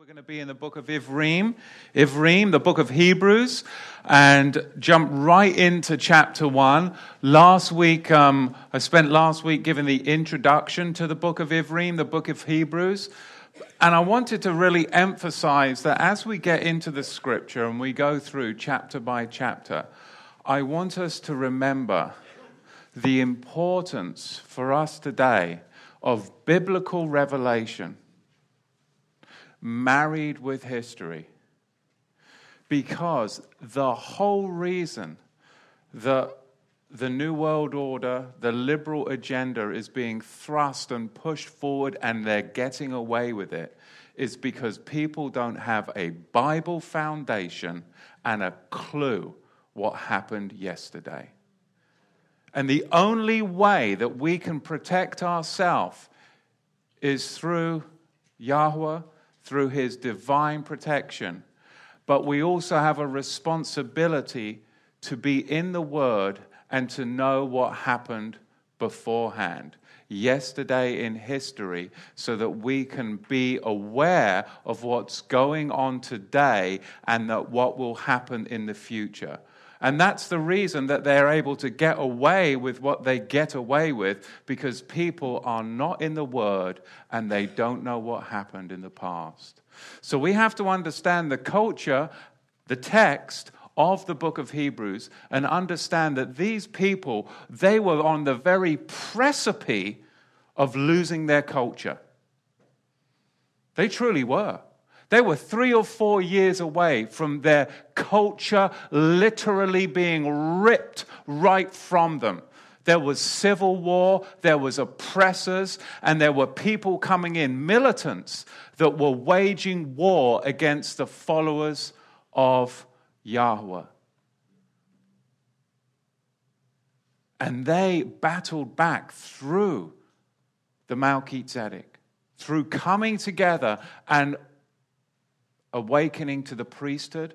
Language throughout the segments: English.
We're going to be in the book of Ivrim, Ivrim, the book of Hebrews, and jump right into chapter one. Last week, um, I spent last week giving the introduction to the book of Ivrim, the book of Hebrews, and I wanted to really emphasize that as we get into the scripture and we go through chapter by chapter, I want us to remember the importance for us today of biblical revelation married with history. Because the whole reason that the New World Order, the liberal agenda is being thrust and pushed forward and they're getting away with it is because people don't have a Bible foundation and a clue what happened yesterday. And the only way that we can protect ourselves is through Yahweh through his divine protection. But we also have a responsibility to be in the Word and to know what happened beforehand, yesterday in history, so that we can be aware of what's going on today and that what will happen in the future. And that's the reason that they're able to get away with what they get away with because people are not in the Word and they don't know what happened in the past. So we have to understand the culture, the text of the book of Hebrews and understand that these people, they were on the very precipice of losing their culture. They truly were. They were three or four years away from their culture literally being ripped right from them. There was civil war, there was oppressors, and there were people coming in, militants that were waging war against the followers of Yahweh. And they battled back through the Melchizedek, through coming together and awakening to the priesthood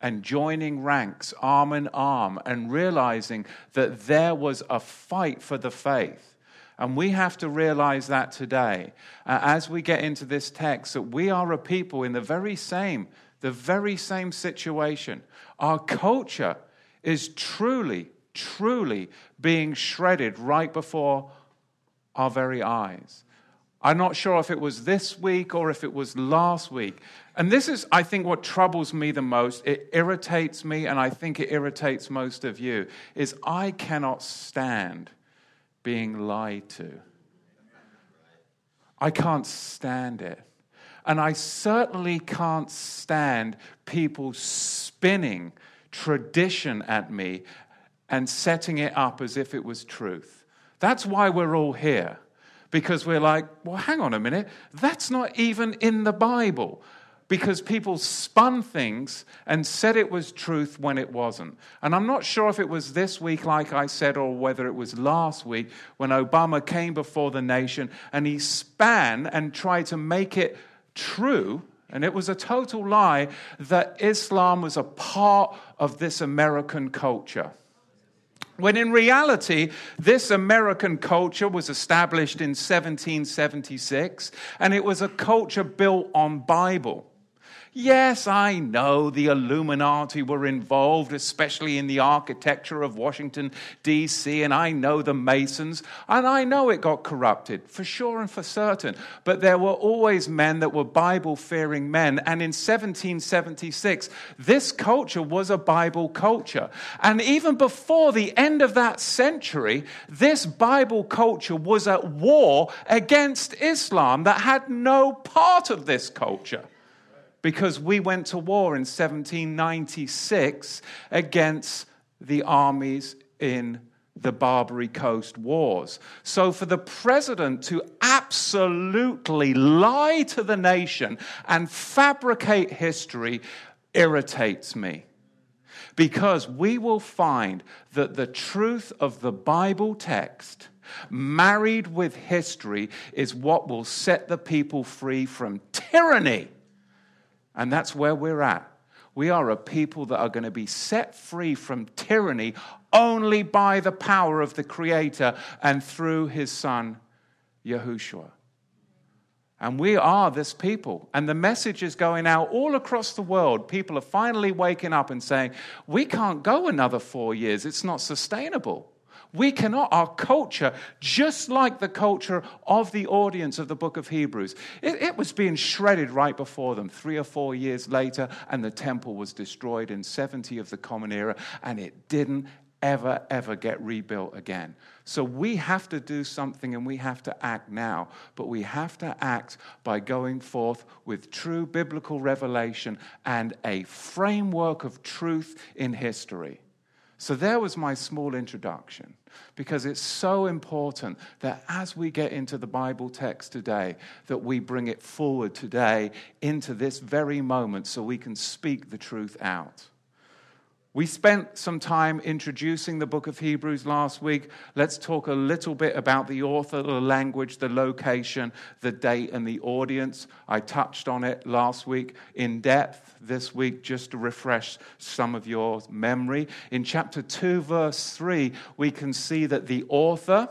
and joining ranks arm in arm and realizing that there was a fight for the faith. And we have to realize that today, uh, as we get into this text, that we are a people in the very same, the very same situation. Our culture is truly, truly being shredded right before our very eyes. I'm not sure if it was this week or if it was last week. And this is, I think, what troubles me the most. It irritates me, and I think it irritates most of you, is I cannot stand being lied to. I can't stand it. And I certainly can't stand people spinning tradition at me and setting it up as if it was truth. That's why we're all here because we're like, well, hang on a minute, that's not even in the Bible. Because people spun things and said it was truth when it wasn't. And I'm not sure if it was this week, like I said, or whether it was last week when Obama came before the nation and he span and tried to make it true and it was a total lie that Islam was a part of this American culture. When in reality, this American culture was established in 1776, and it was a culture built on Bible. Yes, I know the Illuminati were involved, especially in the architecture of Washington, D.C., and I know the Masons, and I know it got corrupted, for sure and for certain. But there were always men that were Bible fearing men, and in 1776, this culture was a Bible culture. And even before the end of that century, this Bible culture was at war against Islam that had no part of this culture because we went to war in 1796 against the armies in the Barbary Coast Wars. So, for the president to absolutely lie to the nation and fabricate history irritates me. Because we will find that the truth of the Bible text, married with history, is what will set the people free from tyranny and that's where we're at. We are a people that are going to be set free from tyranny only by the power of the Creator and through His Son, Yahushua. And we are this people. And the message is going out all across the world. People are finally waking up and saying, we can't go another four years. It's not sustainable. We cannot, our culture, just like the culture of the audience of the book of Hebrews, it, it, was being shredded right before them three or four years later, and the temple was destroyed in 70 of the Common Era, and it didn't ever, ever get rebuilt again. So we have to do something and we have to act now, but we have to act by going forth with true biblical revelation and a framework of truth in history. So there was my small introduction because it's so important that as we get into the Bible text today that we bring it forward today into this very moment so we can speak the truth out. We spent some time introducing the book of Hebrews last week. Let's talk a little bit about the author, the language, the location, the date, and the audience. I touched on it last week in depth. This week, just to refresh some of your memory. In chapter 2, verse 3, we can see that the author,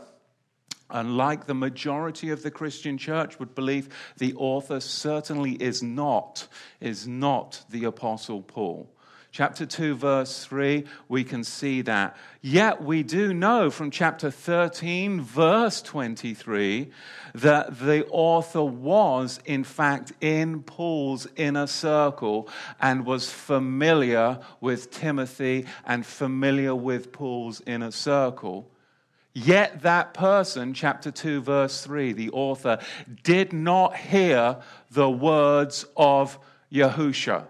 unlike the majority of the Christian church would believe, the author certainly is not, is not the Apostle Paul chapter 2, verse 3, we can see that. Yet we do know from chapter 13, verse 23, that the author was, in fact, in Paul's inner circle and was familiar with Timothy and familiar with Paul's inner circle. Yet that person, chapter 2, verse 3, the author, did not hear the words of Yahusha.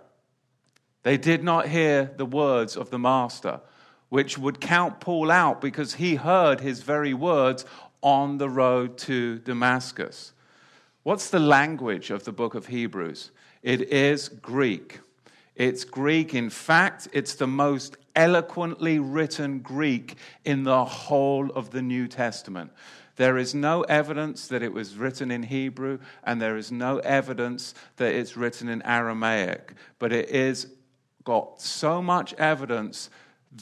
They did not hear the words of the Master, which would count Paul out because he heard his very words on the road to Damascus. What's the language of the book of Hebrews? It is Greek. It's Greek. In fact, it's the most eloquently written Greek in the whole of the New Testament. There is no evidence that it was written in Hebrew, and there is no evidence that it's written in Aramaic, but it is got so much evidence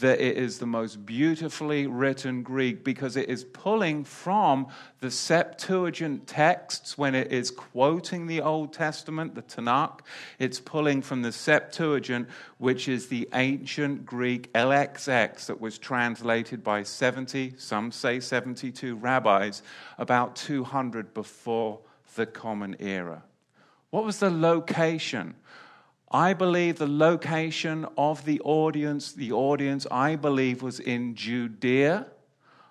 that it is the most beautifully written Greek because it is pulling from the Septuagint texts when it is quoting the Old Testament, the Tanakh. It's pulling from the Septuagint, which is the ancient Greek LXX that was translated by 70, some say 72 rabbis, about 200 before the Common Era. What was the location I believe the location of the audience, the audience, I believe, was in Judea.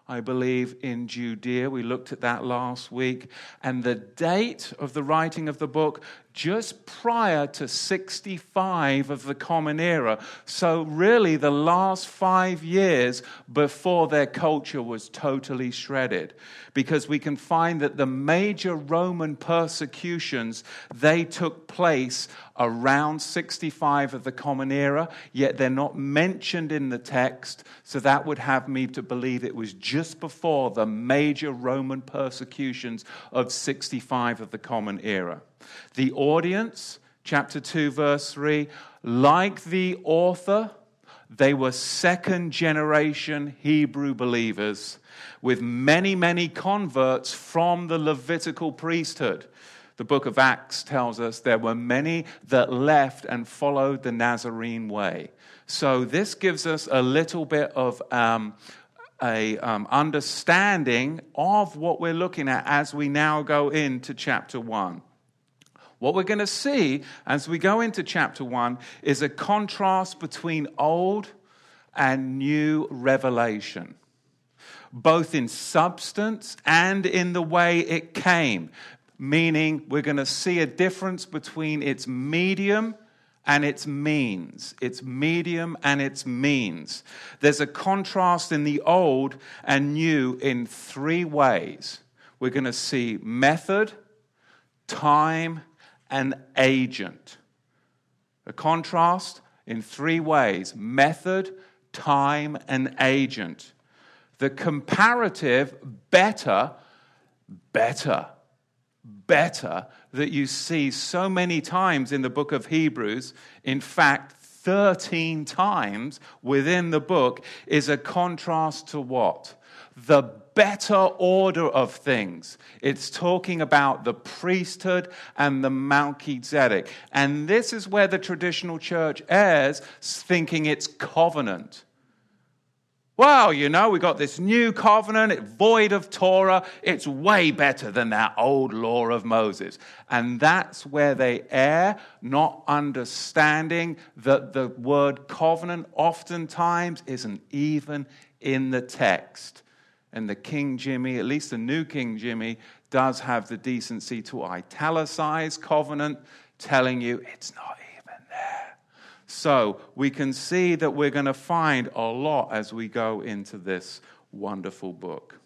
I believe in Judea. We looked at that last week. And the date of the writing of the book just prior to 65 of the Common Era. So, really, the last five years before their culture was totally shredded. Because we can find that the major Roman persecutions, they took place around 65 of the Common Era, yet they're not mentioned in the text. So, that would have me to believe it was just before the major Roman persecutions of 65 of the Common Era. The audience, chapter 2, verse 3, like the author, they were second generation Hebrew believers with many, many converts from the Levitical priesthood. The book of Acts tells us there were many that left and followed the Nazarene way. So this gives us a little bit of um, a um, understanding of what we're looking at as we now go into chapter one. What we're going to see as we go into chapter 1 is a contrast between old and new revelation, both in substance and in the way it came. Meaning, we're going to see a difference between its medium and its means. Its medium and its means. There's a contrast in the old and new in three ways. We're going to see method, time, an agent. A contrast in three ways method, time, and agent. The comparative better, better, better that you see so many times in the book of Hebrews, in fact, 13 times within the book is a contrast to what? The better order of things. It's talking about the priesthood and the Melchizedek. And this is where the traditional church errs, thinking it's covenant. Well, you know, we got this new covenant, it's void of Torah. It's way better than that old law of Moses. And that's where they err, not understanding that the word covenant oftentimes isn't even in the text. And the King Jimmy, at least the new King Jimmy, does have the decency to italicize covenant, telling you it's not even there. so we can see that we're going to find a lot as we go into this wonderful book.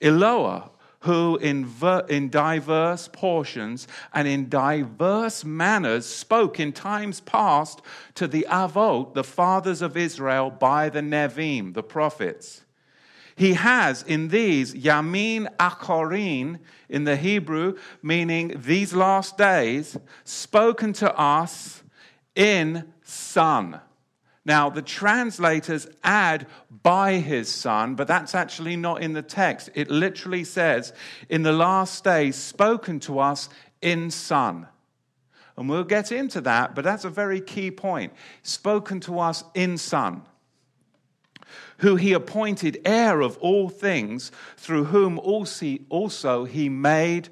Eloah, who in, ver- in diverse portions and in diverse manners spoke in times past to the Avot, the fathers of Israel, by the Nevim, the prophets. He has in these Yamin Achorin in the Hebrew, meaning these last days, spoken to us in Son. Now, the translators add by his son, but that's actually not in the text. It literally says, in the last days, spoken to us in Son. And we'll get into that, but that's a very key point. Spoken to us in Son, who he appointed heir of all things, through whom also he made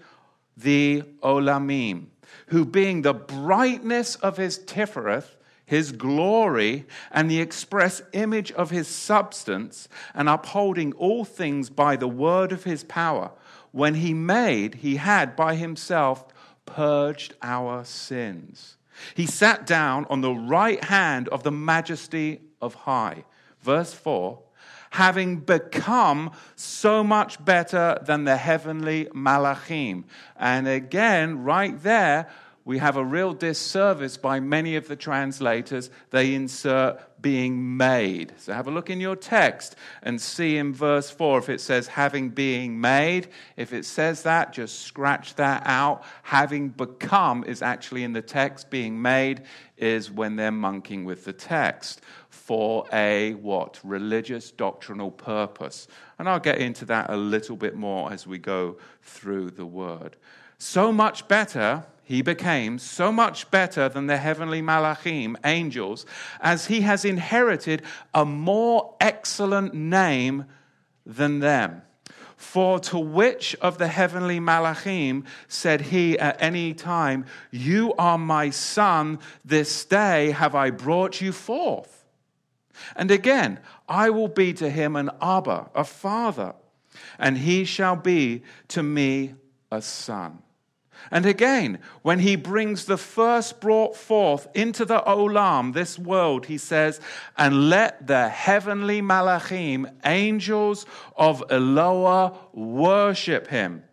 the Olamim, who being the brightness of his Tifereth, his glory, and the express image of his substance, and upholding all things by the word of his power. When he made, he had by himself purged our sins. He sat down on the right hand of the majesty of high. Verse 4 having become so much better than the heavenly malachim. And again, right there, we have a real disservice by many of the translators. They insert being made. So have a look in your text and see in verse 4 if it says having being made. If it says that, just scratch that out. Having become is actually in the text. Being made is when they're monkeying with the text for a what? Religious doctrinal purpose. And I'll get into that a little bit more as we go through the word. So much better he became so much better than the heavenly malachim, angels, as he has inherited a more excellent name than them. For to which of the heavenly malachim said he at any time, You are my son, this day have I brought you forth? And again, I will be to him an Abba, a father, and he shall be to me a son. And again, when he brings the first brought forth into the olam, this world, he says, and let the heavenly malachim, angels of Eloah, worship him.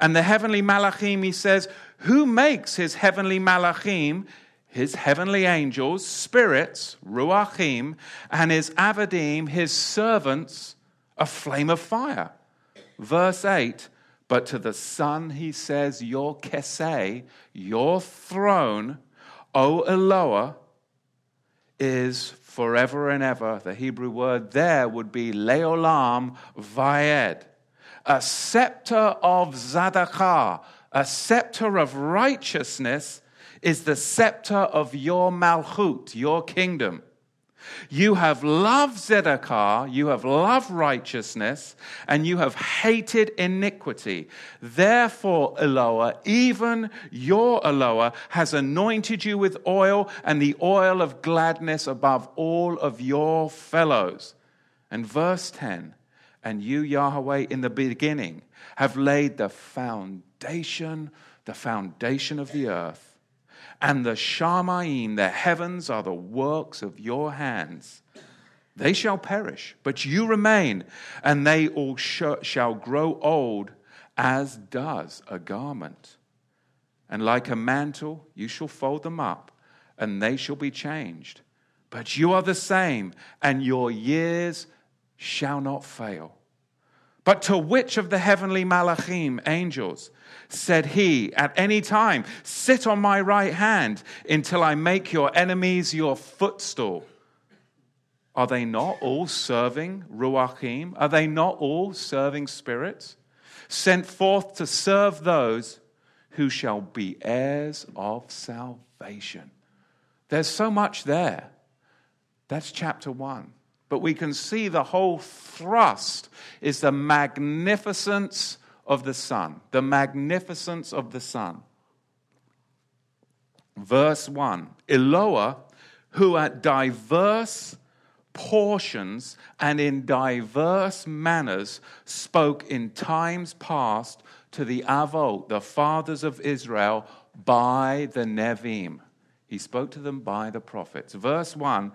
And the heavenly malachim, he says, who makes his heavenly malachim, his heavenly angels, spirits, ruachim, and his avadim, his servants, a flame of fire? Verse 8 but to the Son, he says, Your keseh, your throne, O Eloah, is forever and ever. The Hebrew word there would be leolam vayed. A scepter of zadakah, a scepter of righteousness, is the scepter of your malchut, your kingdom. You have loved Zedekah, you have loved righteousness, and you have hated iniquity. Therefore, Eloah, even your Eloah, has anointed you with oil and the oil of gladness above all of your fellows. And verse 10 And you, Yahweh, in the beginning have laid the foundation, the foundation of the earth and the Shamaim, the heavens, are the works of your hands. They shall perish, but you remain, and they all sh- shall grow old as does a garment. And like a mantle, you shall fold them up, and they shall be changed. But you are the same, and your years shall not fail. But to which of the heavenly malachim, angels, said he at any time, Sit on my right hand until I make your enemies your footstool? Are they not all serving Ruachim? Are they not all serving spirits? Sent forth to serve those who shall be heirs of salvation. There's so much there. That's chapter one. But we can see the whole thrust is the magnificence of the Son. The magnificence of the Son. Verse 1 Eloah, who at diverse portions and in diverse manners spoke in times past to the Avot, the fathers of Israel, by the Nevim. He spoke to them by the prophets. Verse 1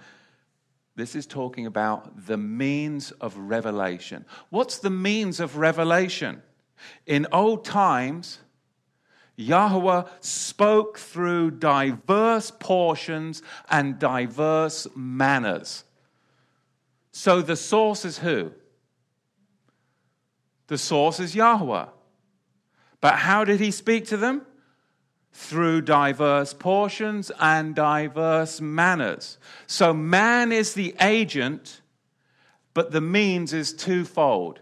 this is talking about the means of revelation. What's the means of revelation? In old times, Yahweh spoke through diverse portions and diverse manners. So the source is who? The source is Yahweh. But how did he speak to them? Through diverse portions and diverse manners. So man is the agent, but the means is twofold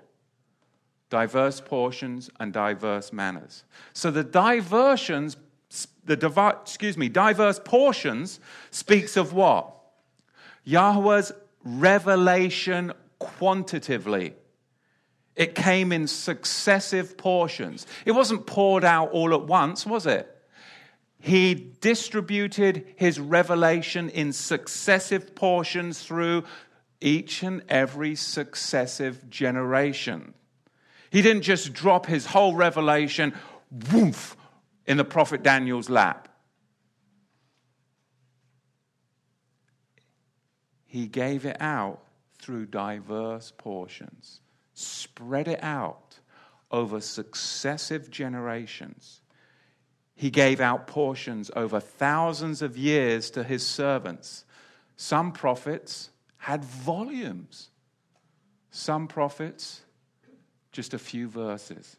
diverse portions and diverse manners. So the diversions, the divi- excuse me, diverse portions speaks of what? Yahweh's revelation quantitatively. It came in successive portions. It wasn't poured out all at once, was it? He distributed his revelation in successive portions through each and every successive generation. He didn't just drop his whole revelation, woof, in the prophet Daniel's lap. He gave it out through diverse portions, spread it out over successive generations. He gave out portions over thousands of years to his servants. Some prophets had volumes, some prophets, just a few verses.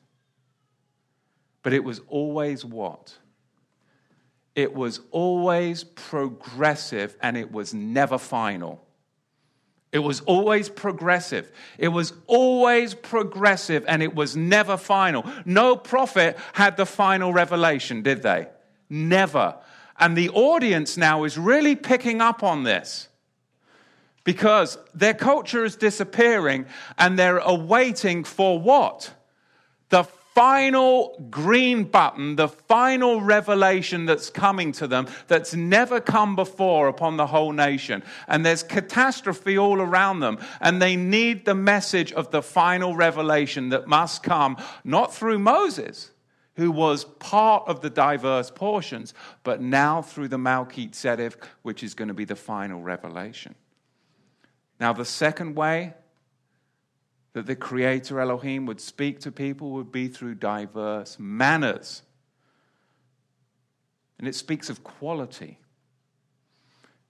But it was always what? It was always progressive and it was never final. It was always progressive. It was always progressive and it was never final. No prophet had the final revelation, did they? Never. And the audience now is really picking up on this because their culture is disappearing and they're awaiting for what? The final green button, the final revelation that's coming to them that's never come before upon the whole nation. And there's catastrophe all around them. And they need the message of the final revelation that must come, not through Moses. Who was part of the diverse portions, but now through the Melchizedek, which is going to be the final revelation. Now, the second way that the Creator Elohim would speak to people would be through diverse manners. And it speaks of quality.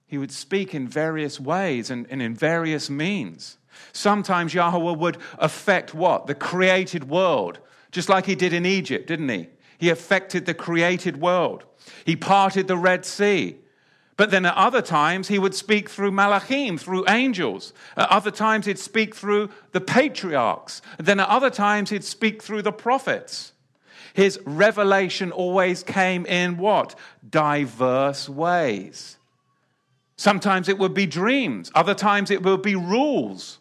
He would speak in various ways and, and in various means. Sometimes Yahweh would affect what? The created world, just like he did in Egypt, didn't he? He affected the created world. He parted the Red Sea. But then at other times, he would speak through malachim, through angels. At other times, he'd speak through the patriarchs. And then at other times, he'd speak through the prophets. His revelation always came in what? Diverse ways. Sometimes it would be dreams, other times it would be rules,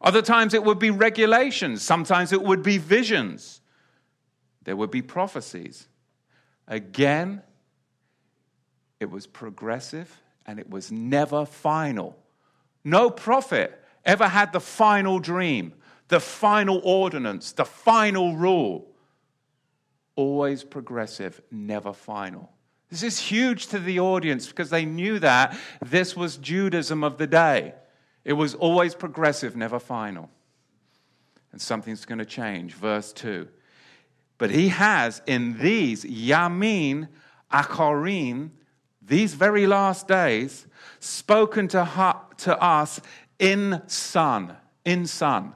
other times it would be regulations, sometimes it would be visions, there would be prophecies. Again it was progressive and it was never final. No prophet ever had the final dream, the final ordinance, the final rule. Always progressive, never final. This is huge to the audience because they knew that this was Judaism of the day. It was always progressive, never final. And something's going to change. Verse 2. But he has in these Yamin Acharim these very last days, spoken to, to us in Son, in Son.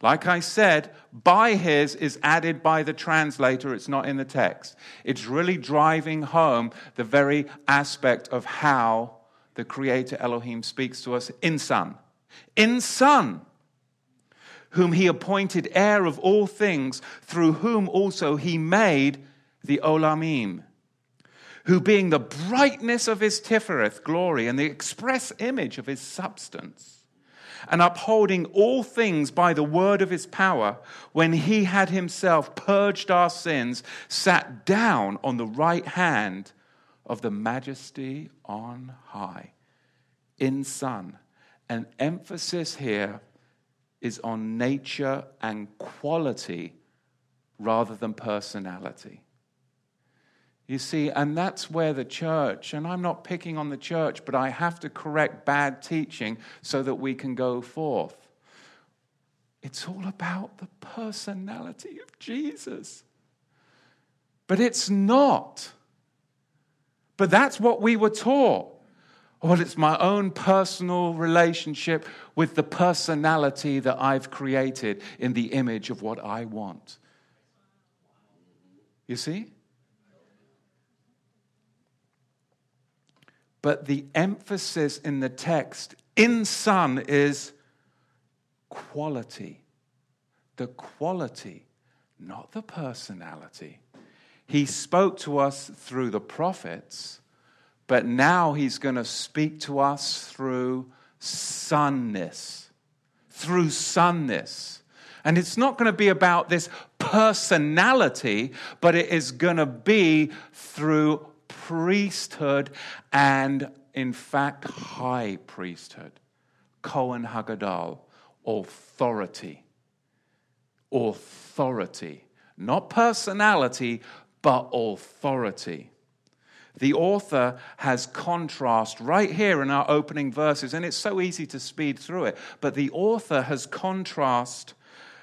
Like I said, by his is added by the translator, it's not in the text. It's really driving home the very aspect of how the Creator Elohim speaks to us in Son. In Son, whom he appointed heir of all things, through whom also he made the Olamim, who being the brightness of his Tifereth glory and the express image of his substance, and upholding all things by the word of his power, when he had himself purged our sins, sat down on the right hand of the majesty on high. In Son. An emphasis here is on nature and quality rather than personality. You see, and that's where the church, and I'm not picking on the church, but I have to correct bad teaching so that we can go forth. It's all about the personality of Jesus. But it's not. But that's what we were taught. Oh, well, it's my own personal relationship with the personality that I've created in the image of what I want. You see? But the emphasis in the text in Son is quality. The quality, not the personality. He spoke to us through the prophets, but now he's going to speak to us through sonness. Through sonness. And it's not going to be about this personality, but it is going to be through priesthood and, in fact, high priesthood. Cohen Hagadol, authority. Authority. Not personality, but authority. The author has contrast right here in our opening verses, and it's so easy to speed through it. But the author has contrast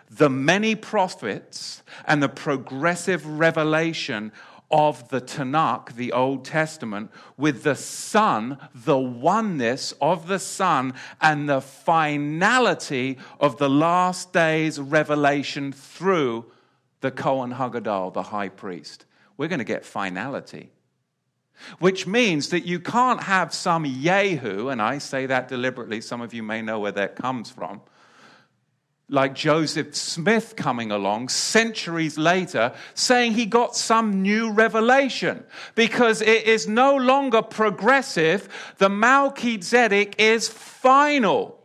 the many prophets and the progressive revelation of the Tanakh, the Old Testament, with the Son, the oneness of the Son, and the finality of the last days revelation through the Kohen Hagadol, the high priest. We're going to get finality. Which means that you can't have some Yehu, and I say that deliberately, some of you may know where that comes from like Joseph Smith coming along centuries later saying he got some new revelation because it is no longer progressive. The Melchizedek is final.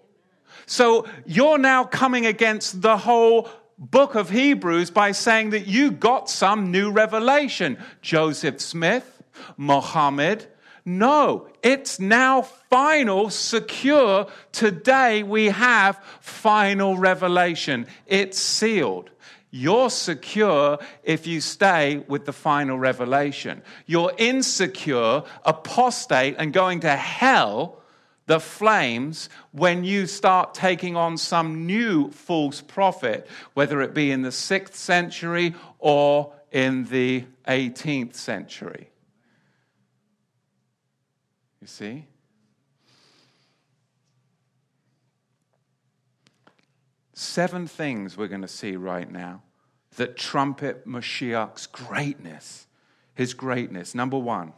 So you're now coming against the whole book of Hebrews by saying that you got some new revelation. Joseph Smith, Mohammed, no, it's now final, secure. Today we have final revelation. It's sealed. You're secure if you stay with the final revelation. You're insecure, apostate, and going to hell, the flames, when you start taking on some new false prophet, whether it be in the sixth century or in the 18th century. You see? Seven things we're going to see right now that trumpet Mashiach's greatness, his greatness. Number one,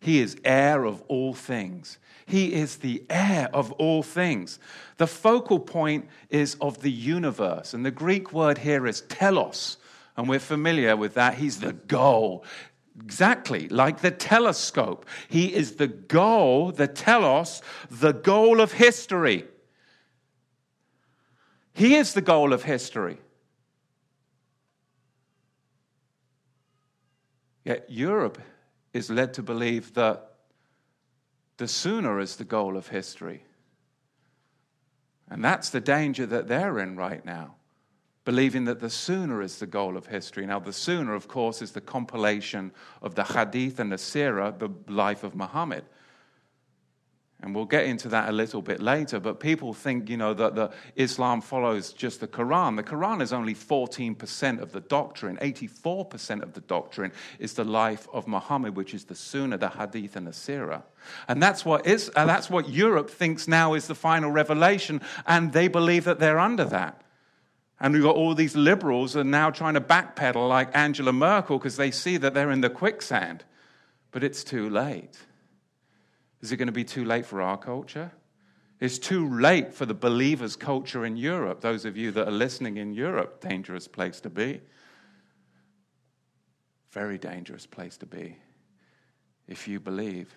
he is heir of all things. He is the heir of all things. The focal point is of the universe, and the Greek word here is telos, and we're familiar with that. He's the goal. Exactly, like the telescope. He is the goal, the telos, the goal of history. He is the goal of history. Yet Europe is led to believe that the Sunnah is the goal of history. And that's the danger that they're in right now believing that the Sunnah is the goal of history. Now, the Sunnah, of course, is the compilation of the Hadith and the Sirah, the life of Muhammad. And we'll get into that a little bit later, but people think, you know, that the Islam follows just the Quran. The Quran is only 14% of the doctrine. 84% of the doctrine is the life of Muhammad, which is the Sunnah, the Hadith, and the Sirah. And that's what, is, uh, that's what Europe thinks now is the final revelation, and they believe that they're under that. And we've got all these liberals are now trying to backpedal like Angela Merkel because they see that they're in the quicksand. But it's too late. Is it going to be too late for our culture? It's too late for the believers' culture in Europe. Those of you that are listening in Europe, dangerous place to be. Very dangerous place to be if you believe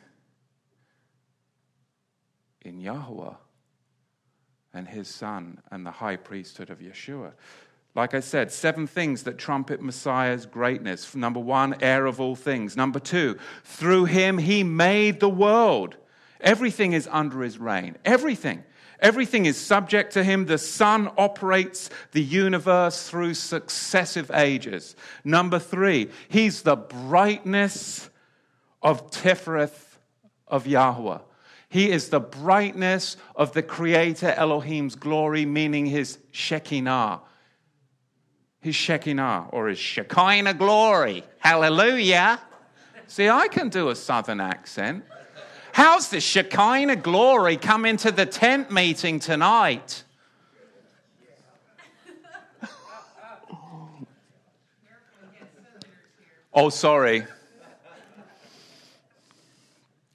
in Yahweh and his son and the high priesthood of Yeshua. Like I said, seven things that trumpet Messiah's greatness. Number one, heir of all things. Number two, through him he made the world. Everything is under his reign. Everything. Everything is subject to him. The Son operates the universe through successive ages. Number three, he's the brightness of Tifereth of Yahweh. He is the brightness of the Creator Elohim's glory, meaning his Shekinah. His Shekinah, or his Shekinah glory. Hallelujah. See, I can do a southern accent. How's the Shekinah glory come into the tent meeting tonight? oh, sorry.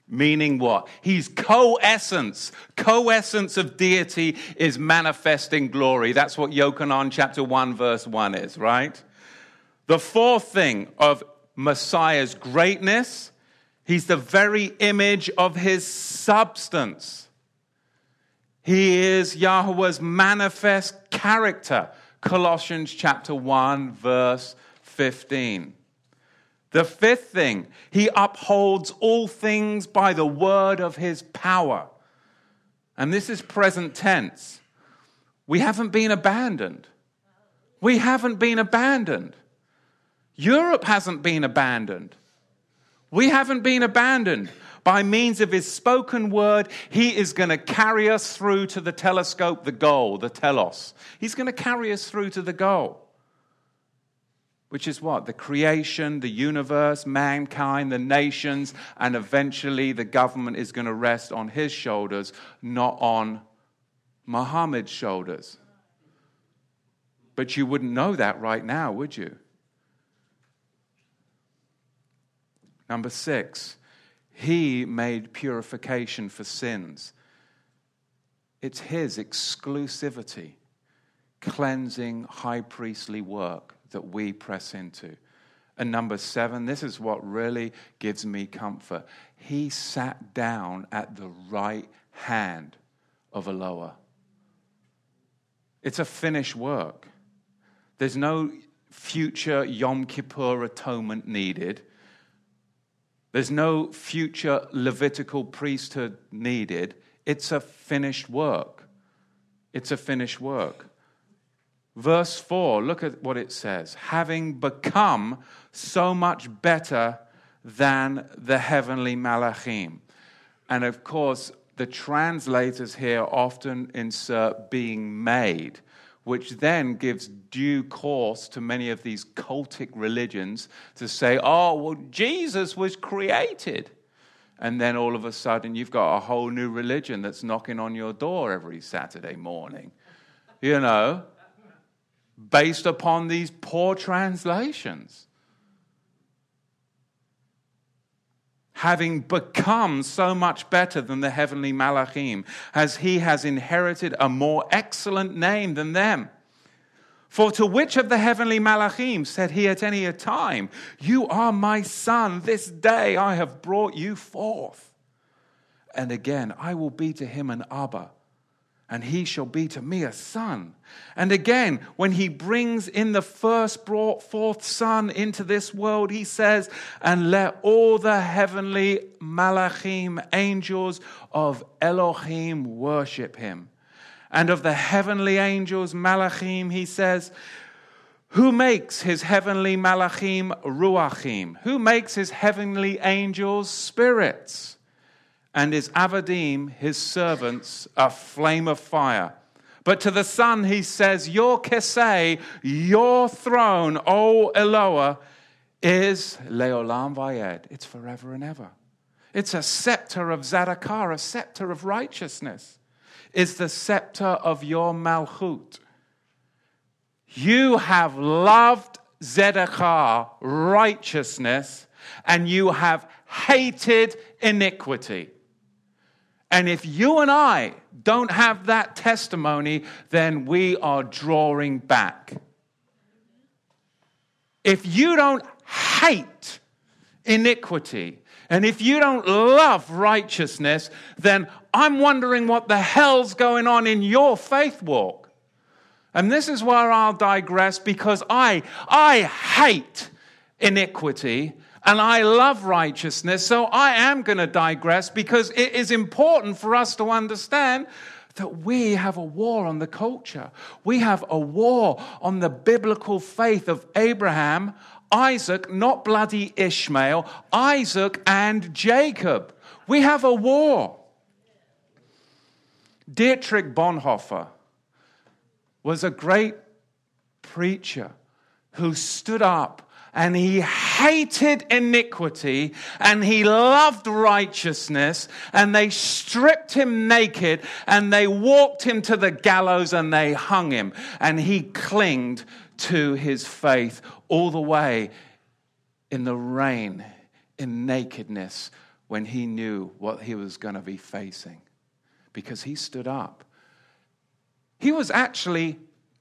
Meaning what? He's co essence. Co essence of deity is manifesting glory. That's what Yochanan chapter 1, verse 1 is, right? The fourth thing of Messiah's greatness, he's the very image of his substance. He is Yahweh's manifest character. Colossians chapter 1, verse 15. The fifth thing, he upholds all things by the word of his power. And this is present tense. We haven't been abandoned. We haven't been abandoned. Europe hasn't been abandoned. We haven't been abandoned. By means of his spoken word, he is going to carry us through to the telescope, the goal, the telos. He's going to carry us through to the goal which is what? The creation, the universe, mankind, the nations, and eventually the government is going to rest on his shoulders, not on Muhammad's shoulders. But you wouldn't know that right now, would you? Number six, he made purification for sins. It's his exclusivity, cleansing high priestly work that we press into. And number seven, this is what really gives me comfort. He sat down at the right hand of Eloah. It's a finished work. There's no future Yom Kippur atonement needed. There's no future Levitical priesthood needed. It's a finished work. It's a finished work. Verse 4, look at what it says. Having become so much better than the heavenly malachim. And of course, the translators here often insert being made, which then gives due course to many of these cultic religions to say, oh, well, Jesus was created. And then all of a sudden, you've got a whole new religion that's knocking on your door every Saturday morning. You know? Based upon these poor translations. Having become so much better than the heavenly Malachim, as he has inherited a more excellent name than them. For to which of the heavenly Malachim said he at any time, You are my son, this day I have brought you forth? And again, I will be to him an Abba and he shall be to me a son. And again, when he brings in the first brought forth son into this world, he says, And let all the heavenly malachim, angels of Elohim, worship him. And of the heavenly angels, malachim, he says, who makes his heavenly malachim ruachim? Who makes his heavenly angels spirits? And his avadim, his servants, a flame of fire. But to the Son, he says, Your keseh, your throne, O Eloah, is leolam vayed. It's forever and ever. It's a scepter of Zadokah, a scepter of righteousness. Is the scepter of your malchut. You have loved Zedekah, righteousness, and you have hated iniquity. And if you and I don't have that testimony, then we are drawing back. If you don't hate iniquity, and if you don't love righteousness, then I'm wondering what the hell's going on in your faith walk. And this is where I'll digress because I, I hate iniquity and I love righteousness. So I am going to digress because it is important for us to understand that we have a war on the culture. We have a war on the biblical faith of Abraham, Isaac, not bloody Ishmael, Isaac and Jacob. We have a war. Dietrich Bonhoeffer was a great preacher who stood up and he hated iniquity and he loved righteousness and they stripped him naked and they walked him to the gallows and they hung him and he clinged to his faith all the way in the rain, in nakedness, when he knew what he was going to be facing because he stood up. He was actually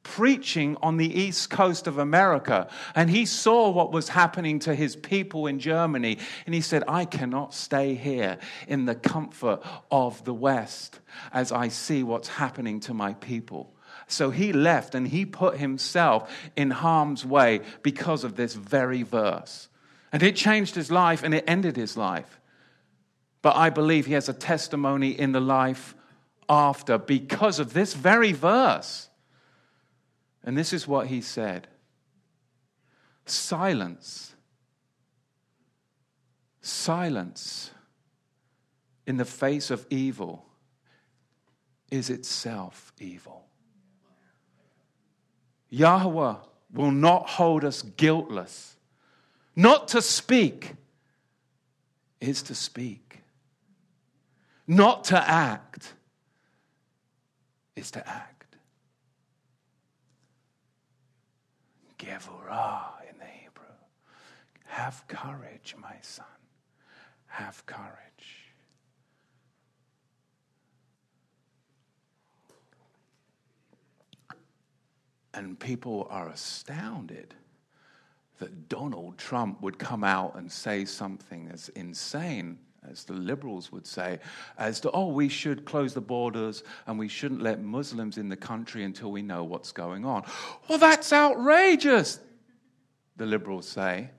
preaching on the east coast of America, and he saw what was happening to his people in Germany, and he said, I cannot stay here in the comfort of the West as I see what's happening to my people. So he left and he put himself in harm's way because of this very verse. And it changed his life and it ended his life. But I believe he has a testimony in the life after because of this very verse. And this is what he said silence, silence in the face of evil is itself evil. Yahweh will not hold us guiltless. Not to speak is to speak. Not to act is to act. Gevurah in the Hebrew. Have courage, my son. Have courage. And people are astounded that Donald Trump would come out and say something as insane as the liberals would say, as to, oh, we should close the borders and we shouldn't let Muslims in the country until we know what's going on. Well, that's outrageous, the liberals say,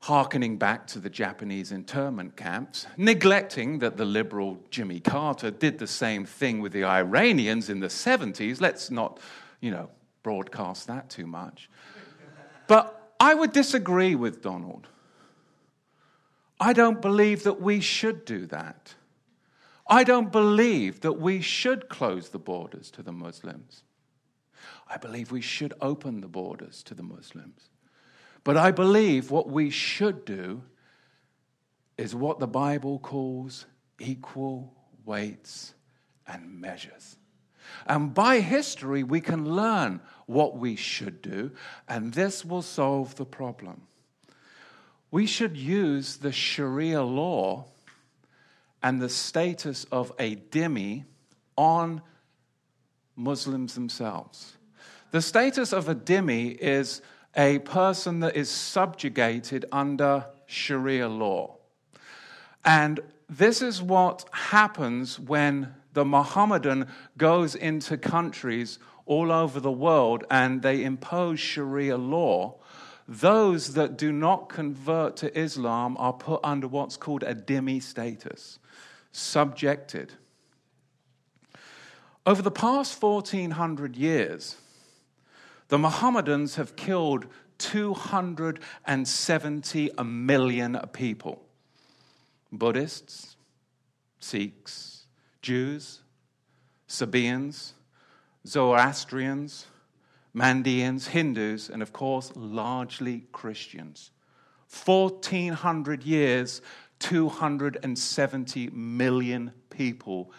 hearkening back to the Japanese internment camps, neglecting that the liberal Jimmy Carter did the same thing with the Iranians in the 70s. Let's not, you know, broadcast that too much. But I would disagree with Donald. I don't believe that we should do that. I don't believe that we should close the borders to the Muslims. I believe we should open the borders to the Muslims. But I believe what we should do is what the Bible calls equal weights and measures. And by history, we can learn what we should do, and this will solve the problem we should use the Sharia law and the status of a dhimmi on Muslims themselves. The status of a dhimmi is a person that is subjugated under Sharia law. And this is what happens when the Mohammedan goes into countries all over the world and they impose Sharia law those that do not convert to Islam are put under what's called a dhimmi status, subjected. Over the past 1400 years, the Mohammedans have killed 270 million people Buddhists, Sikhs, Jews, Sabaeans, Zoroastrians, Mandeans, Hindus, and of course, largely Christians. 1400 years, 270 million people,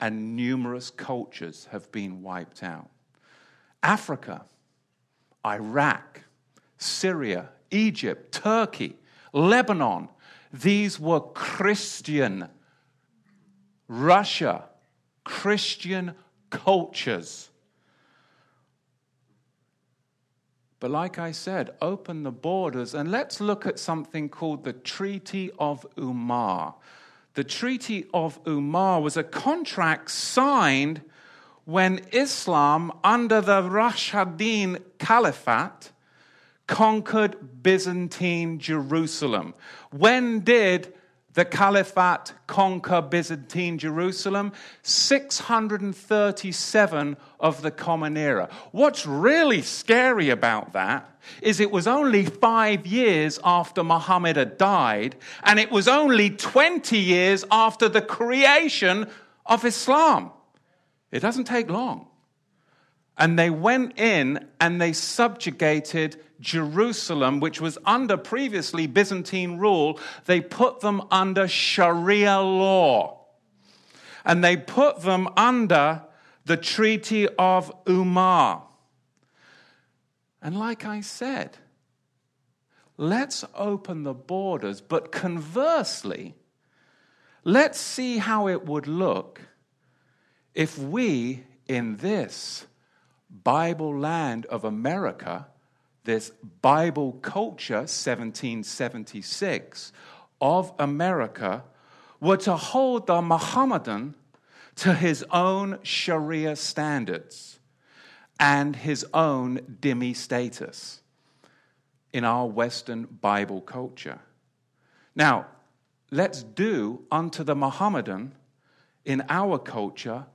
and numerous cultures have been wiped out. Africa Iraq, Syria, Egypt, Turkey, Lebanon. These were Christian, Russia, Christian cultures. But like I said, open the borders and let's look at something called the Treaty of Umar. The Treaty of Umar was a contract signed when Islam, under the Rashidun Caliphate, conquered Byzantine Jerusalem. When did the Caliphate conquer Byzantine Jerusalem? 637 of the Common Era. What's really scary about that is it was only five years after Muhammad had died, and it was only 20 years after the creation of Islam. It doesn't take long. And they went in and they subjugated Jerusalem, which was under previously Byzantine rule. They put them under Sharia law. And they put them under the Treaty of Umar. And like I said, let's open the borders, but conversely, let's see how it would look if we, in this Bible land of America, this Bible culture, 1776, of America, were to hold the Mohammedan to his own Sharia standards and his own dhimmi status in our Western Bible culture. Now, let's do unto the Mohammedan in our culture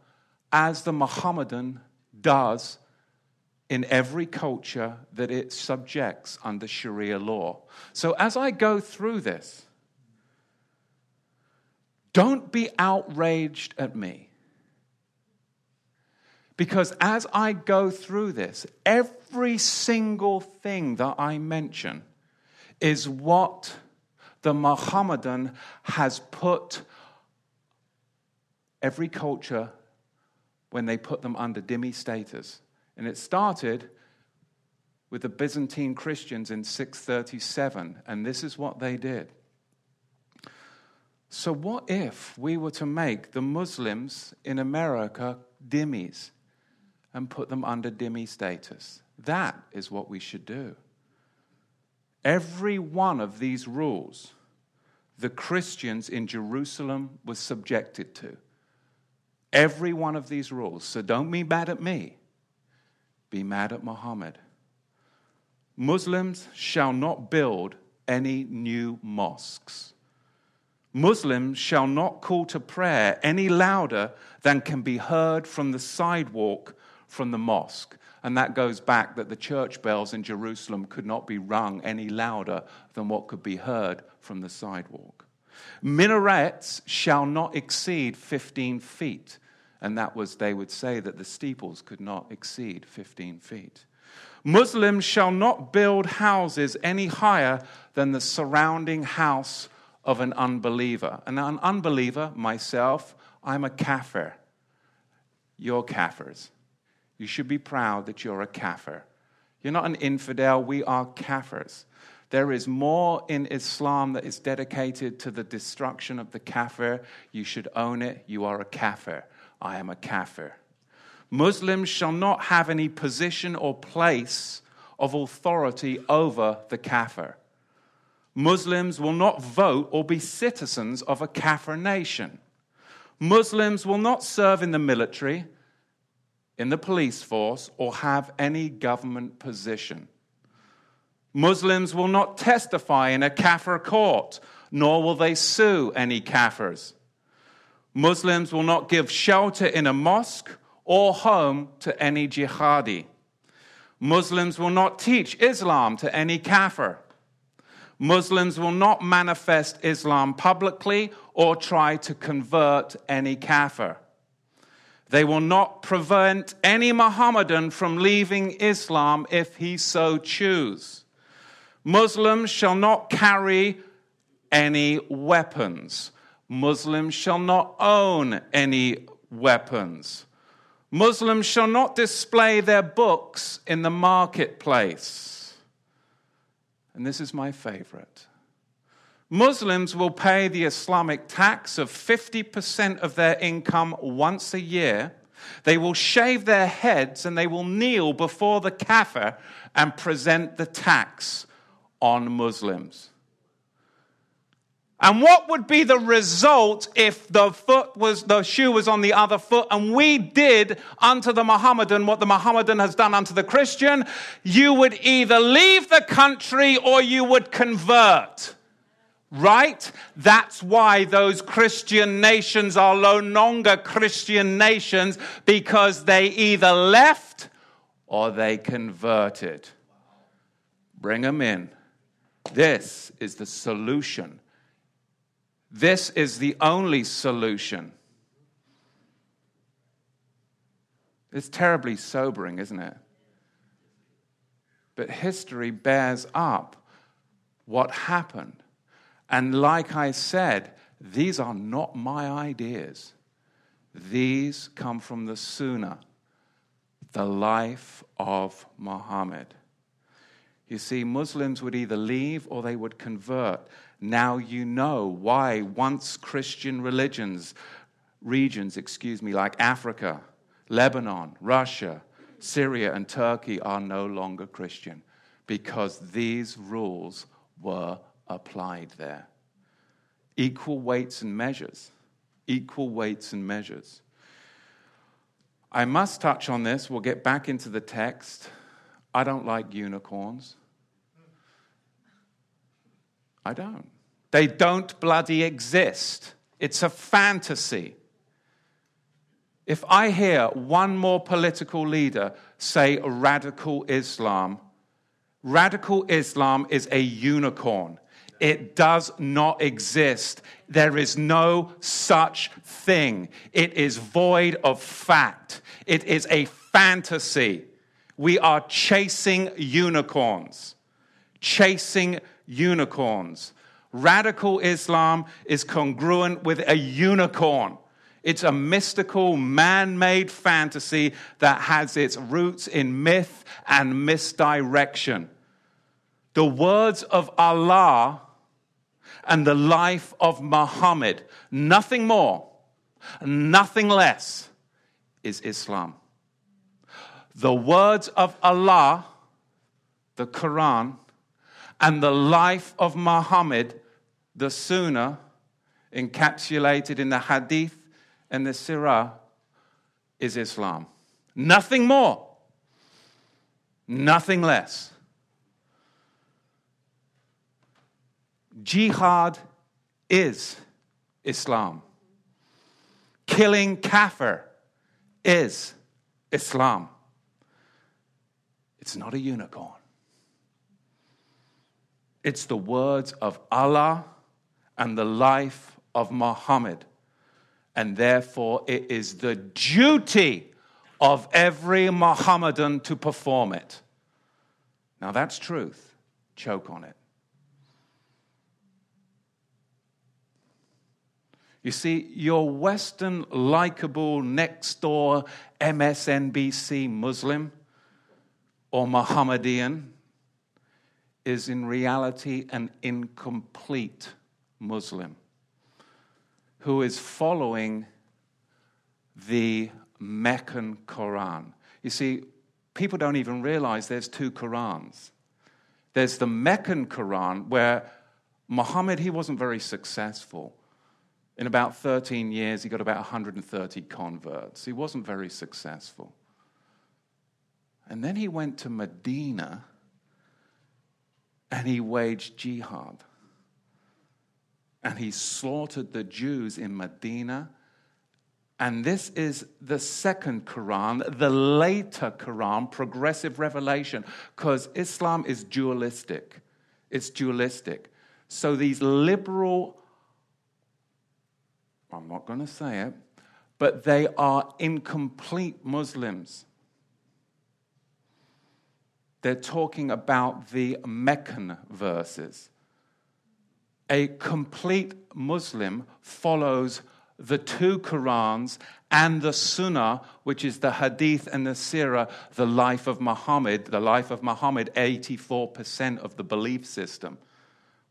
as the Mohammedan does in every culture that it subjects under Sharia law. So as I go through this, don't be outraged at me. Because as I go through this, every single thing that I mention is what the Mohammedan has put every culture when they put them under dhimmi status. And it started with the Byzantine Christians in 637, and this is what they did. So, what if we were to make the Muslims in America dhimmis and put them under dhimmi status? That is what we should do. Every one of these rules the Christians in Jerusalem were subjected to. Every one of these rules. So don't be mad at me be mad at Muhammad. Muslims shall not build any new mosques. Muslims shall not call to prayer any louder than can be heard from the sidewalk from the mosque. And that goes back that the church bells in Jerusalem could not be rung any louder than what could be heard from the sidewalk. Minarets shall not exceed 15 feet and that was, they would say that the steeples could not exceed 15 feet. Muslims shall not build houses any higher than the surrounding house of an unbeliever. And an unbeliever, myself, I'm a kafir. You're kafirs. You should be proud that you're a kafir. You're not an infidel, we are kafirs. There is more in Islam that is dedicated to the destruction of the kafir. You should own it. You are a kafir. I am a kafir. Muslims shall not have any position or place of authority over the kafir. Muslims will not vote or be citizens of a kafir nation. Muslims will not serve in the military, in the police force, or have any government position. Muslims will not testify in a kafir court, nor will they sue any kafirs. Muslims will not give shelter in a mosque or home to any jihadi. Muslims will not teach Islam to any kafir. Muslims will not manifest Islam publicly or try to convert any kafir. They will not prevent any Mohammedan from leaving Islam if he so choose. Muslims shall not carry any weapons. Muslims shall not own any weapons. Muslims shall not display their books in the marketplace. And this is my favorite. Muslims will pay the Islamic tax of 50% of their income once a year. They will shave their heads and they will kneel before the kafir and present the tax on Muslims. And what would be the result if the foot was, the shoe was on the other foot and we did unto the Mohammedan what the Mohammedan has done unto the Christian? You would either leave the country or you would convert. Right? That's why those Christian nations are no longer Christian nations because they either left or they converted. Bring them in. This is the solution this is the only solution. It's terribly sobering, isn't it? But history bears up what happened. And like I said, these are not my ideas. These come from the Sunnah, the life of Muhammad. You see, Muslims would either leave or they would convert. Now you know why once Christian religions, regions, excuse me, like Africa, Lebanon, Russia, Syria, and Turkey are no longer Christian because these rules were applied there. Equal weights and measures. Equal weights and measures. I must touch on this. We'll get back into the text. I don't like unicorns. I don't. They don't bloody exist. It's a fantasy. If I hear one more political leader say radical Islam, radical Islam is a unicorn. It does not exist. There is no such thing. It is void of fact. It is a fantasy. We are chasing unicorns. Chasing unicorns. Radical Islam is congruent with a unicorn. It's a mystical, man made fantasy that has its roots in myth and misdirection. The words of Allah and the life of Muhammad, nothing more, nothing less, is Islam. The words of Allah, the Quran, and the life of Muhammad, the Sunnah, encapsulated in the Hadith and the Sirah, is Islam. Nothing more, nothing less. Jihad is Islam. Killing kafir is Islam. It's not a unicorn. It's the words of Allah and the life of Muhammad. And therefore, it is the duty of every Mohammedan to perform it. Now, that's truth. Choke on it. You see, your Western likable next door MSNBC Muslim or Mohammedan is in reality an incomplete Muslim who is following the Meccan Quran. You see, people don't even realize there's two Qurans. There's the Meccan Quran where Muhammad, he wasn't very successful. In about 13 years, he got about 130 converts. He wasn't very successful. And then he went to Medina and he waged jihad. And he slaughtered the Jews in Medina. And this is the second Quran, the later Quran, progressive revelation, because Islam is dualistic. It's dualistic. So these liberal, I'm not going to say it, but they are incomplete Muslims they're talking about the Meccan verses. A complete Muslim follows the two Qurans, and the Sunnah, which is the Hadith and the Sirah, the life of Muhammad, the life of Muhammad, 84% of the belief system.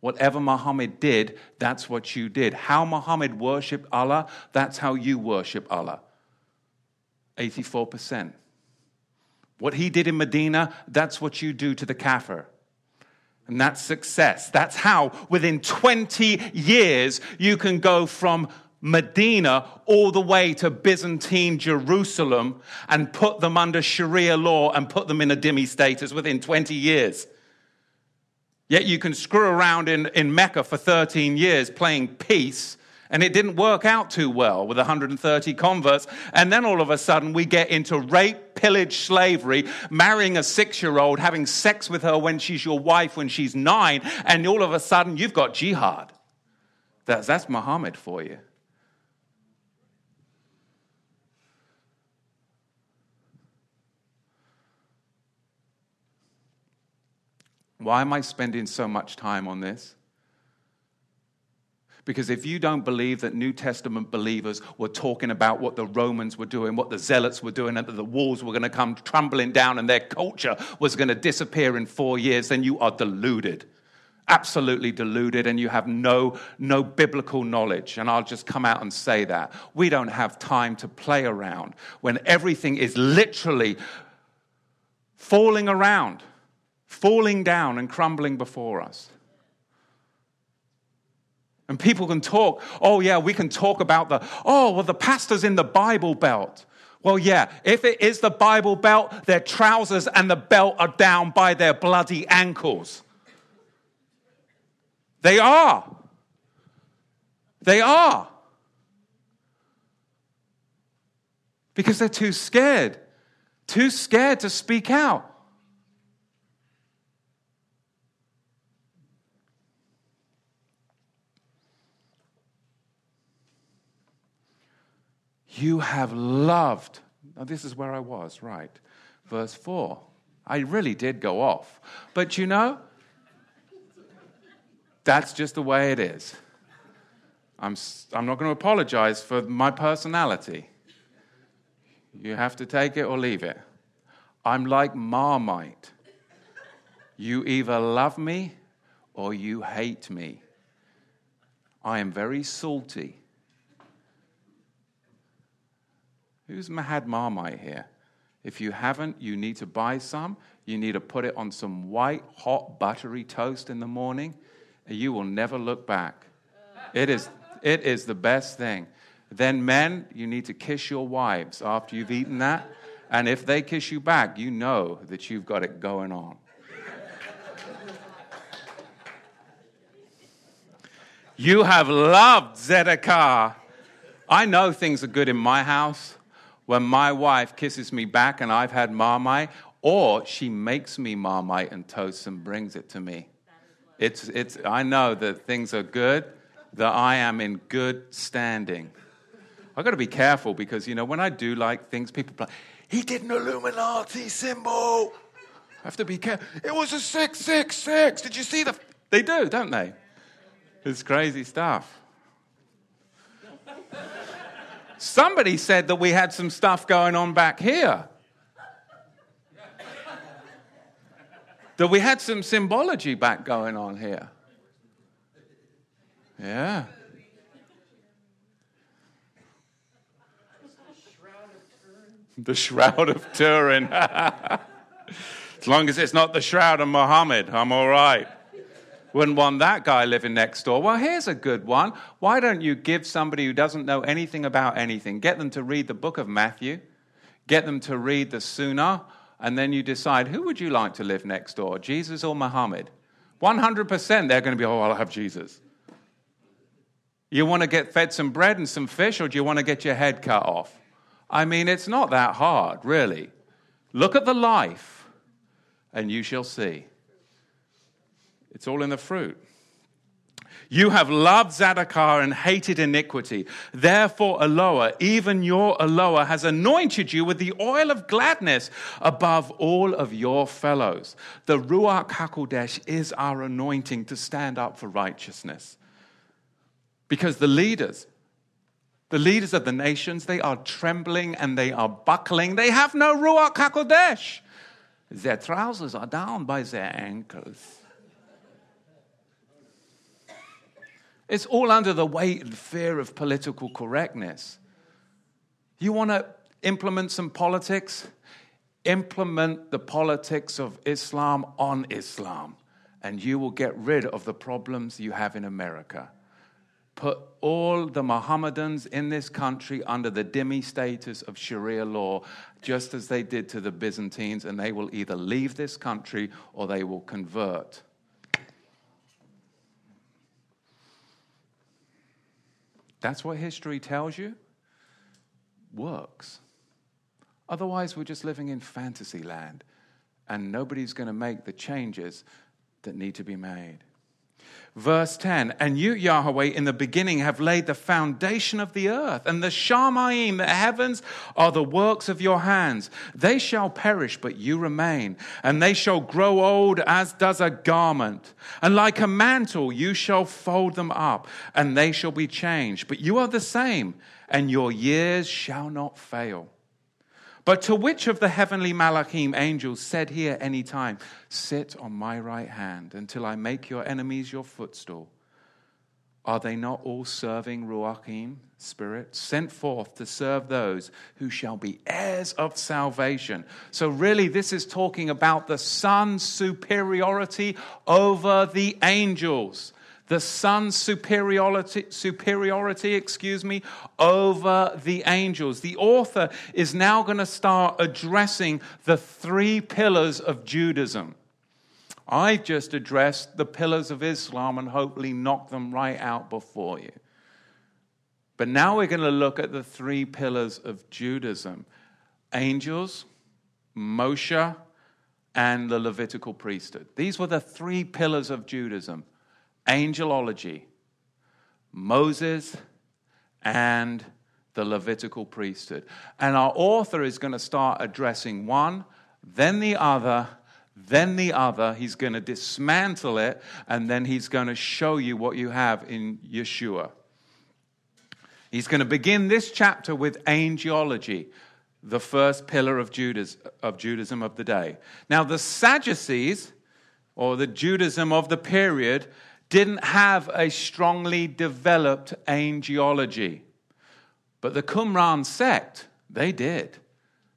Whatever Muhammad did, that's what you did. How Muhammad worshiped Allah, that's how you worship Allah. 84%. What he did in Medina, that's what you do to the kafir. And that's success. That's how, within 20 years, you can go from Medina all the way to Byzantine Jerusalem and put them under Sharia law and put them in a dhimmi status within 20 years. Yet you can screw around in, in Mecca for 13 years playing peace, and it didn't work out too well with 130 converts. And then all of a sudden, we get into rape, pillage, slavery, marrying a six year old, having sex with her when she's your wife when she's nine, and all of a sudden, you've got jihad. That's, that's Muhammad for you. Why am I spending so much time on this? Because if you don't believe that New Testament believers were talking about what the Romans were doing, what the Zealots were doing, and that the walls were going to come tumbling down and their culture was going to disappear in four years, then you are deluded. Absolutely deluded, and you have no, no biblical knowledge. And I'll just come out and say that. We don't have time to play around when everything is literally falling around falling down and crumbling before us. And people can talk, oh, yeah, we can talk about the, oh, well, the pastor's in the Bible belt. Well, yeah, if it is the Bible belt, their trousers and the belt are down by their bloody ankles. They are. They are. Because they're too scared, too scared to speak out. You have loved. Now, this is where I was, right? Verse 4. I really did go off. But you know, that's just the way it is. I'm, I'm not going to apologize for my personality. You have to take it or leave it. I'm like Marmite. You either love me or you hate me. I am very salty. Who's Mahad Marmite here? If you haven't, you need to buy some. You need to put it on some white, hot, buttery toast in the morning. You will never look back. It is, it is the best thing. Then, men, you need to kiss your wives after you've eaten that. And if they kiss you back, you know that you've got it going on. you have loved tzedakah. I know things are good in my house when my wife kisses me back and I've had Marmite, or she makes me Marmite and toast and brings it to me. It's, it's, I know that things are good, that I am in good standing. I've got to be careful because, you know, when I do like things, people like, he did an Illuminati symbol. I have to be careful. It was a 666. Did you see the. They do, don't they? It's crazy stuff. Somebody said that we had some stuff going on back here. that we had some symbology back going on here. Yeah. The Shroud of Turin. as long as it's not the Shroud of Muhammad, I'm all right. Wouldn't want that guy living next door. Well, here's a good one. Why don't you give somebody who doesn't know anything about anything, get them to read the book of Matthew, get them to read the Sunnah, and then you decide who would you like to live next door, Jesus or Muhammad? 100% they're going to be, oh, I'll have Jesus. You want to get fed some bread and some fish, or do you want to get your head cut off? I mean, it's not that hard, really. Look at the life, and you shall see. It's all in the fruit. You have loved tzedakah and hated iniquity. Therefore, Eloah, even your Eloah, has anointed you with the oil of gladness above all of your fellows. The Ruach HaKodesh is our anointing to stand up for righteousness. Because the leaders, The leaders of the nations, they are trembling and they are buckling. They have no Ruach HaKodesh. Their trousers are down by their ankles. It's all under the weight and fear of political correctness. You want to implement some politics? Implement the politics of Islam on Islam, and you will get rid of the problems you have in America. Put all the Mohammedans in this country under the dhimmi status of Sharia law, just as they did to the Byzantines, and they will either leave this country or they will convert. That's what history tells you works. Otherwise, we're just living in fantasy land and nobody's going to make the changes that need to be made. Verse 10 And you, Yahweh, in the beginning have laid the foundation of the earth, and the Shamayim, the heavens, are the works of your hands. They shall perish, but you remain, and they shall grow old as does a garment. And like a mantle, you shall fold them up, and they shall be changed. But you are the same, and your years shall not fail. But to which of the heavenly Malachim angels said he at any time, Sit on my right hand until I make your enemies your footstool? Are they not all serving Ruachim, Spirit, sent forth to serve those who shall be heirs of salvation? So, really, this is talking about the Son's superiority over the angels the Son's superiority, superiority, excuse me, over the angels. The author is now going to start addressing the three pillars of Judaism. I've just addressed the pillars of Islam and hopefully knocked them right out before you. But now we're going to look at the three pillars of Judaism angels, Moshe, and the Levitical priesthood. These were the three pillars of Judaism angelology, Moses, and the Levitical priesthood. And our author is going to start addressing one, then the other, then the other. He's going to dismantle it, and then he's going to show you what you have in Yeshua. He's going to begin this chapter with angelology, the first pillar of, Judaism of the day. Now, the Sadducees, or the Judaism of the period, didn't have a strongly developed angelology. But the Qumran sect, they did.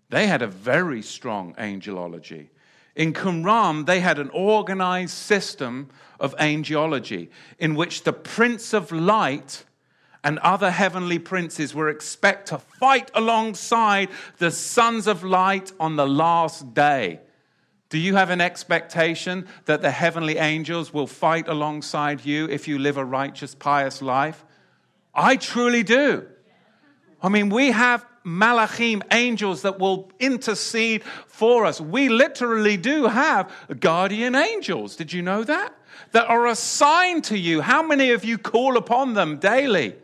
They had a very strong angelology. In Qumran, they had an organized system of angelology in which the Prince of Light and other heavenly princes were expected to fight alongside the sons of light on the last day. Do you have an expectation that the heavenly angels will fight alongside you if you live a righteous, pious life? I truly do. I mean, we have malachim, angels that will intercede for us. We literally do have guardian angels. Did you know that? That are assigned to you. How many of you call upon them daily?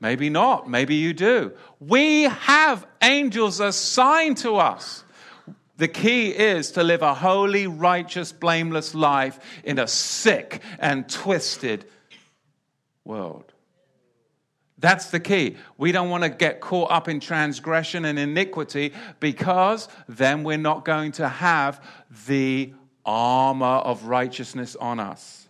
Maybe not. Maybe you do. We have angels assigned to us. The key is to live a holy, righteous, blameless life in a sick and twisted world. That's the key. We don't want to get caught up in transgression and iniquity because then we're not going to have the armor of righteousness on us.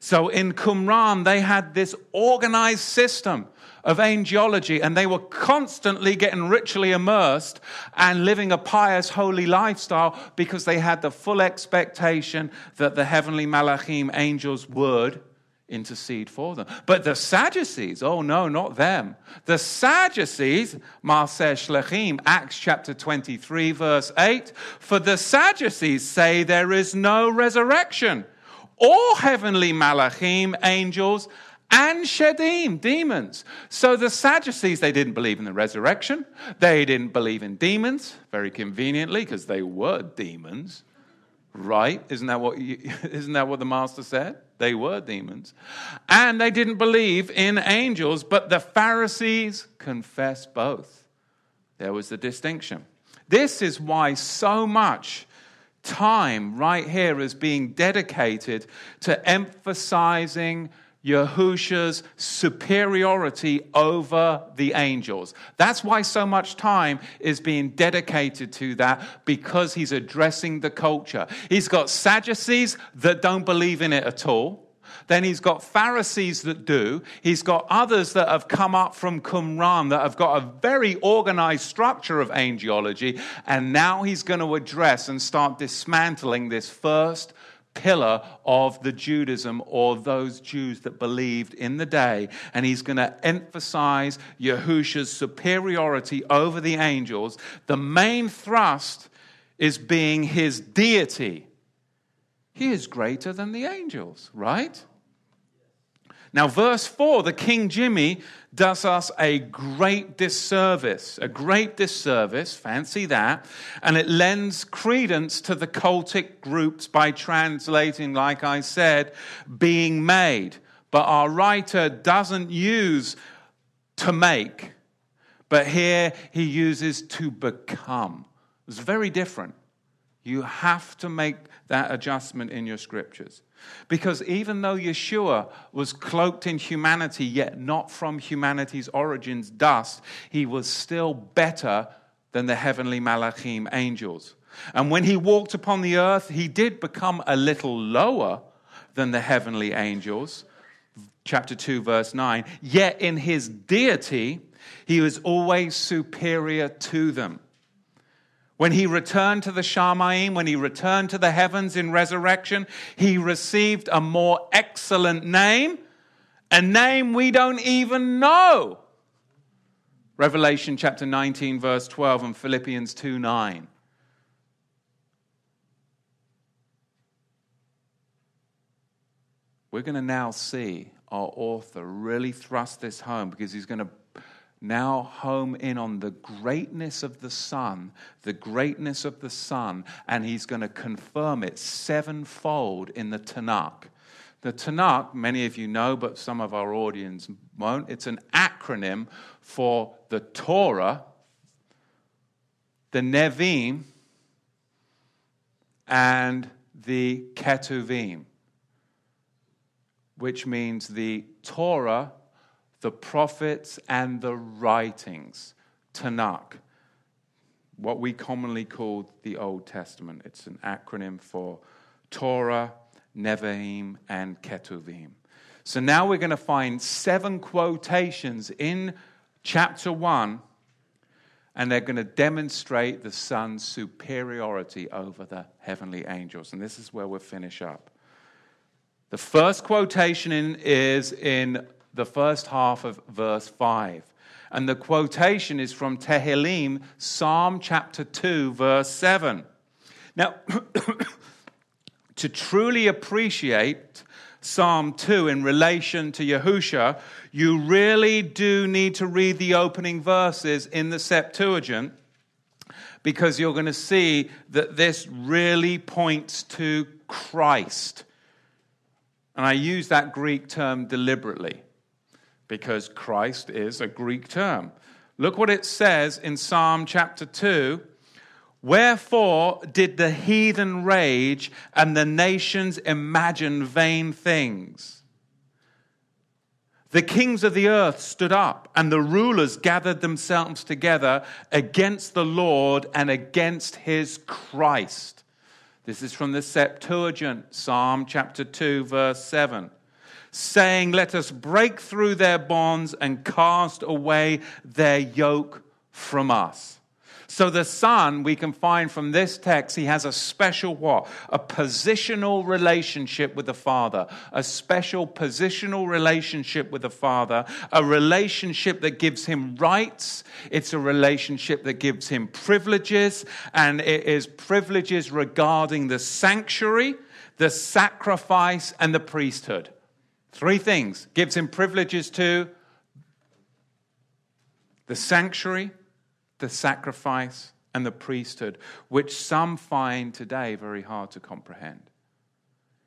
So in Qumran, they had this organized system of angelology, and they were constantly getting ritually immersed and living a pious, holy lifestyle because they had the full expectation that the heavenly malachim angels would intercede for them. But the Sadducees, oh no, not them. The Sadducees, Maaseh Shlechim, Acts chapter 23, verse 8, for the Sadducees say there is no resurrection or heavenly malachim, angels, and Shedim, demons. So the Sadducees, they didn't believe in the resurrection. They didn't believe in demons, very conveniently, because they were demons. Right? Isn't that, what you, isn't that what the master said? They were demons. And they didn't believe in angels, but the Pharisees confessed both. There was the distinction. This is why so much time right here is being dedicated to emphasizing Yahusha's superiority over the angels. That's why so much time is being dedicated to that because he's addressing the culture. He's got Sadducees that don't believe in it at all. Then he's got Pharisees that do. He's got others that have come up from Qumran that have got a very organized structure of angelology. And now he's going to address and start dismantling this first pillar of the Judaism or those Jews that believed in the day. And he's going to emphasize Yahusha's superiority over the angels. The main thrust is being his deity. He is greater than the angels, right? Now, verse 4, the King Jimmy does us a great disservice, a great disservice, fancy that, and it lends credence to the cultic groups by translating, like I said, being made. But our writer doesn't use to make, but here he uses to become. It's very different. You have to make that adjustment in your scriptures. Because even though Yeshua was cloaked in humanity, yet not from humanity's origins, dust, he was still better than the heavenly malachim angels. And when he walked upon the earth, he did become a little lower than the heavenly angels. Chapter 2, verse 9. Yet in his deity, he was always superior to them. When he returned to the Shamaim, when he returned to the heavens in resurrection, he received a more excellent name, a name we don't even know. Revelation chapter 19, verse 12, and Philippians 2 9. We're going to now see our author really thrust this home because he's going to now home in on the greatness of the Son, the greatness of the Son, and he's going to confirm it sevenfold in the Tanakh. The Tanakh, many of you know, but some of our audience won't, it's an acronym for the Torah, the Nevi'im, and the Ketuvim, which means the Torah, the prophets and the writings, Tanakh, what we commonly call the Old Testament. It's an acronym for Torah, Nevi'im, and Ketuvim. So now we're going to find seven quotations in chapter 1, and they're going to demonstrate the Son's superiority over the heavenly angels. And this is where we'll finish up. The first quotation is in the first half of verse 5. And the quotation is from Tehillim, Psalm chapter 2, verse 7. Now, to truly appreciate Psalm 2 in relation to Yahusha, you really do need to read the opening verses in the Septuagint because you're going to see that this really points to Christ. And I use that Greek term deliberately because Christ is a Greek term. Look what it says in Psalm chapter 2. Wherefore did the heathen rage and the nations imagine vain things? The kings of the earth stood up, and the rulers gathered themselves together against the Lord and against his Christ. This is from the Septuagint, Psalm chapter 2, verse 7 saying, Let us break through their bonds and cast away their yoke from us. So the Son, we can find from this text, he has a special what? A positional relationship with the Father. A special positional relationship with the Father. A relationship that gives him rights. It's a relationship that gives him privileges. And it is privileges regarding the sanctuary, the sacrifice, and the priesthood. Three things gives him privileges to the sanctuary, the sacrifice, and the priesthood, which some find today very hard to comprehend.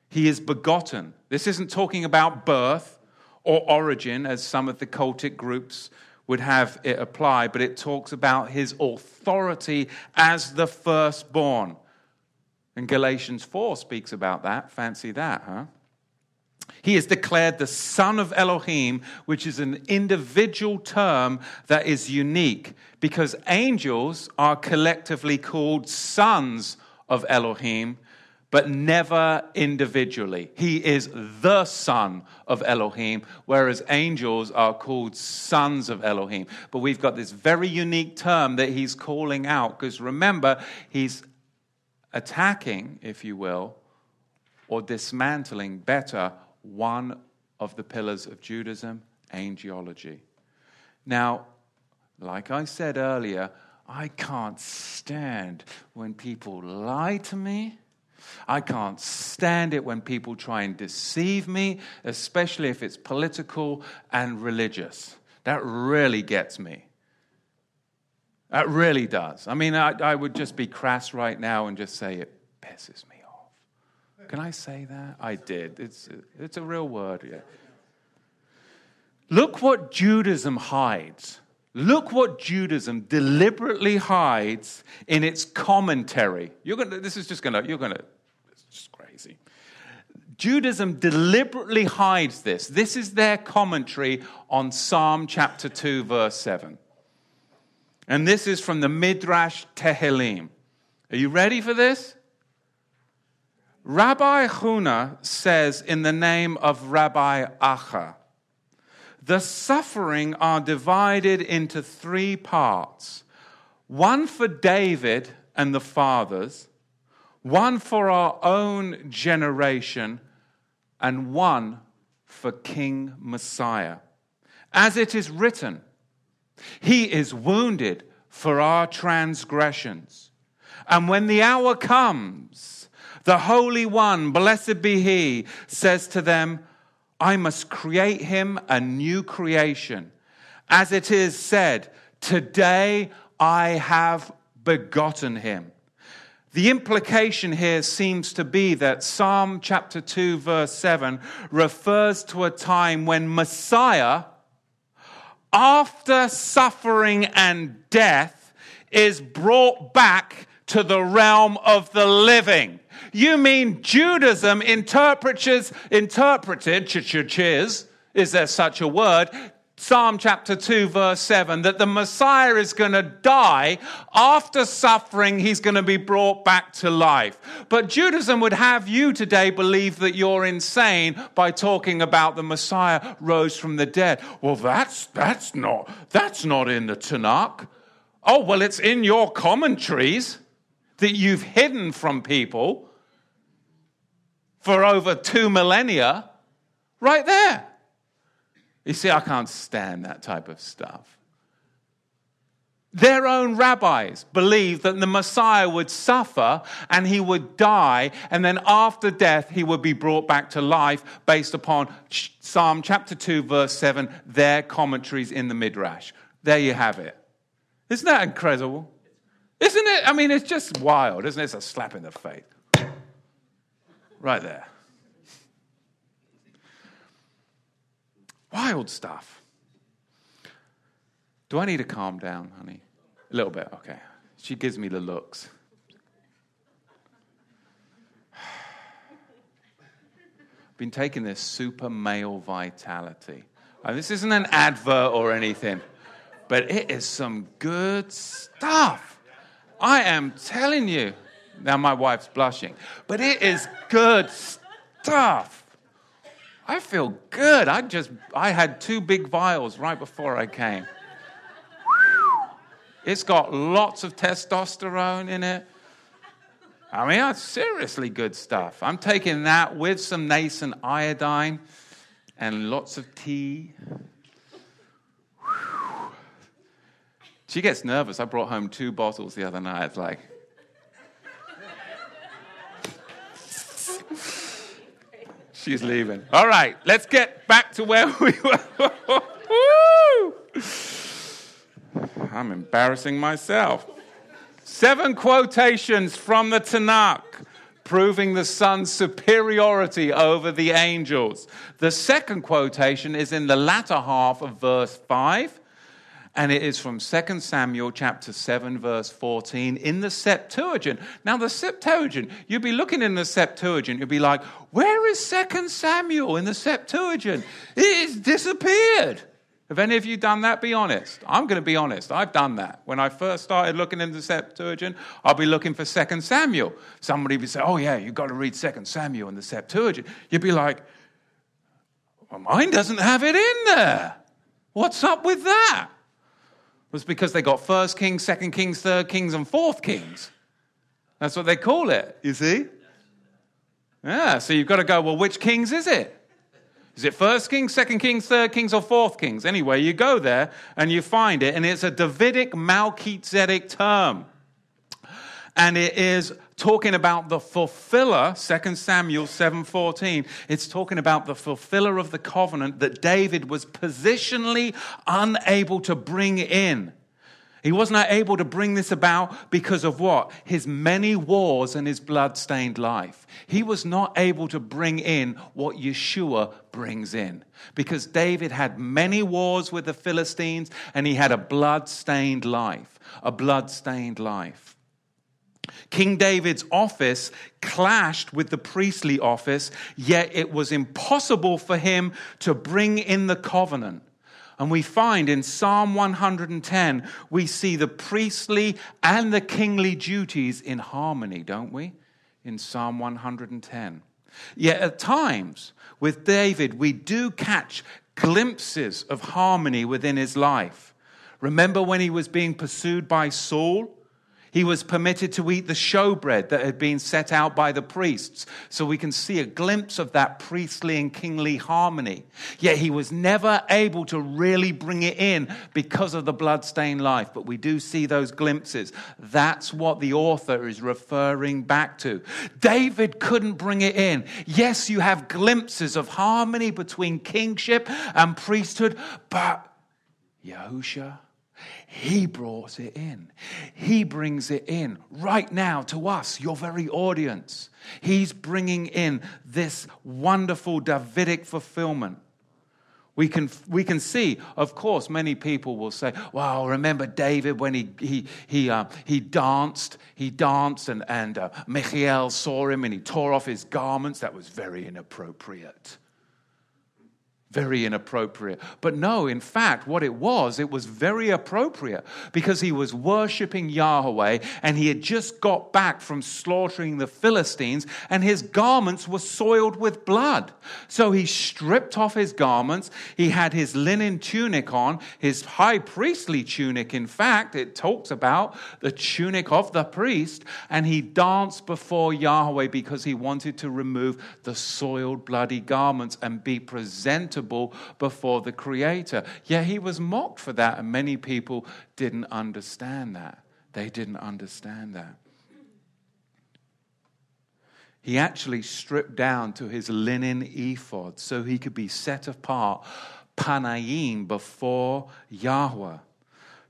He is begotten. This isn't talking about birth or origin, as some of the cultic groups would have it apply, but it talks about his authority as the firstborn. And Galatians 4 speaks about that. Fancy that, huh? He is declared the Son of Elohim, which is an individual term that is unique because angels are collectively called sons of Elohim, but never individually. He is the Son of Elohim, whereas angels are called sons of Elohim. But we've got this very unique term that he's calling out because remember, he's attacking, if you will, or dismantling better one of the pillars of Judaism, angelology. Now, like I said earlier, I can't stand when people lie to me. I can't stand it when people try and deceive me, especially if it's political and religious. That really gets me. That really does. I mean, I, I would just be crass right now and just say it pisses me. Can I say that? I did. It's, it's a real word. Yeah. Look what Judaism hides. Look what Judaism deliberately hides in its commentary. You're gonna, this is just going to, you're going to, it's just crazy. Judaism deliberately hides this. This is their commentary on Psalm chapter 2, verse 7. And this is from the Midrash Tehillim. Are you ready for this? Rabbi Huna says in the name of Rabbi Acha, the suffering are divided into three parts one for David and the fathers, one for our own generation, and one for King Messiah. As it is written, He is wounded for our transgressions. And when the hour comes, the Holy One, blessed be He, says to them, I must create him a new creation. As it is said, Today I have begotten him. The implication here seems to be that Psalm chapter 2, verse 7 refers to a time when Messiah, after suffering and death, is brought back to the realm of the living. You mean Judaism interprets, interpreted, cheers, is there such a word? Psalm chapter 2, verse 7, that the Messiah is going to die. After suffering, he's going to be brought back to life. But Judaism would have you today believe that you're insane by talking about the Messiah rose from the dead. Well, that's, that's, not, that's not in the Tanakh. Oh, well, it's in your commentaries that you've hidden from people for over two millennia, right there. You see, I can't stand that type of stuff. Their own rabbis believed that the Messiah would suffer and he would die, and then after death, he would be brought back to life based upon Psalm chapter 2, verse 7, their commentaries in the Midrash. There you have it. Isn't that incredible? Isn't it? I mean, it's just wild, isn't it? It's a slap in the face. Right there. Wild stuff. Do I need to calm down, honey? A little bit, okay. She gives me the looks. I've been taking this super male vitality. And this isn't an advert or anything, but it is some good stuff. I am telling you. Now my wife's blushing. But it is good stuff. I feel good. I just I had two big vials right before I came. It's got lots of testosterone in it. I mean, that's seriously good stuff. I'm taking that with some nascent iodine and lots of tea. She gets nervous. I brought home two bottles the other night. Like, She's leaving. All right, let's get back to where we were. I'm embarrassing myself. Seven quotations from the Tanakh proving the Son's superiority over the angels. The second quotation is in the latter half of verse 5. And it is from 2 Samuel chapter 7 verse 14 in the Septuagint. Now the Septuagint, you'd be looking in the Septuagint, you'd be like, "Where is 2 Samuel in the Septuagint? It's disappeared." Have any of you done that? Be honest. I'm going to be honest. I've done that. When I first started looking into the Septuagint, I'll be looking for 2 Samuel. Somebody would say, Oh, yeah, you've got to read 2 Samuel in the Septuagint. You'd be like, well, Mine doesn't have it in there. What's up with that? Was because they got first kings, second kings, third kings, and fourth kings. That's what they call it, you see? Yeah, so you've got to go, well, which kings is it? Is it first kings, second kings, third kings, or fourth kings? Anyway, you go there and you find it, and it's a Davidic Melchizedek term. And it is talking about the fulfiller, 2 Samuel 7:14. It's talking about the fulfiller of the covenant that David was positionally unable to bring in. He wasn't able to bring this about because of what? His many wars and his blood-stained life. He was not able to bring in what Yeshua brings in because David had many wars with the Philistines and he had a blood-stained life, a blood-stained life. King David's office clashed with the priestly office, yet it was impossible for him to bring in the covenant. And we find in Psalm 110, we see the priestly and the kingly duties in harmony, don't we? In Psalm 110. Yet at times, with David, we do catch glimpses of harmony within his life. Remember when he was being pursued by Saul? He was permitted to eat the showbread that had been set out by the priests. So we can see a glimpse of that priestly and kingly harmony. Yet he was never able to really bring it in because of the bloodstained life. But we do see those glimpses. That's what the author is referring back to. David couldn't bring it in. Yes, you have glimpses of harmony between kingship and priesthood, but Yahusha he brought it in. He brings it in right now to us, your very audience. He's bringing in this wonderful Davidic fulfillment. We can, we can see, of course, many people will say, well, remember David when he, he, he, uh, he danced, he danced and, and uh, Michael saw him and he tore off his garments. That was very inappropriate very inappropriate. But no, in fact, what it was, it was very appropriate because he was worshiping Yahweh and he had just got back from slaughtering the Philistines and his garments were soiled with blood. So he stripped off his garments. He had his linen tunic on, his high priestly tunic. In fact, it talks about the tunic of the priest and he danced before Yahweh because he wanted to remove the soiled, bloody garments and be presentable before the Creator. Yet he was mocked for that, and many people didn't understand that. They didn't understand that. He actually stripped down to his linen ephod so he could be set apart, panayim, before Yahweh.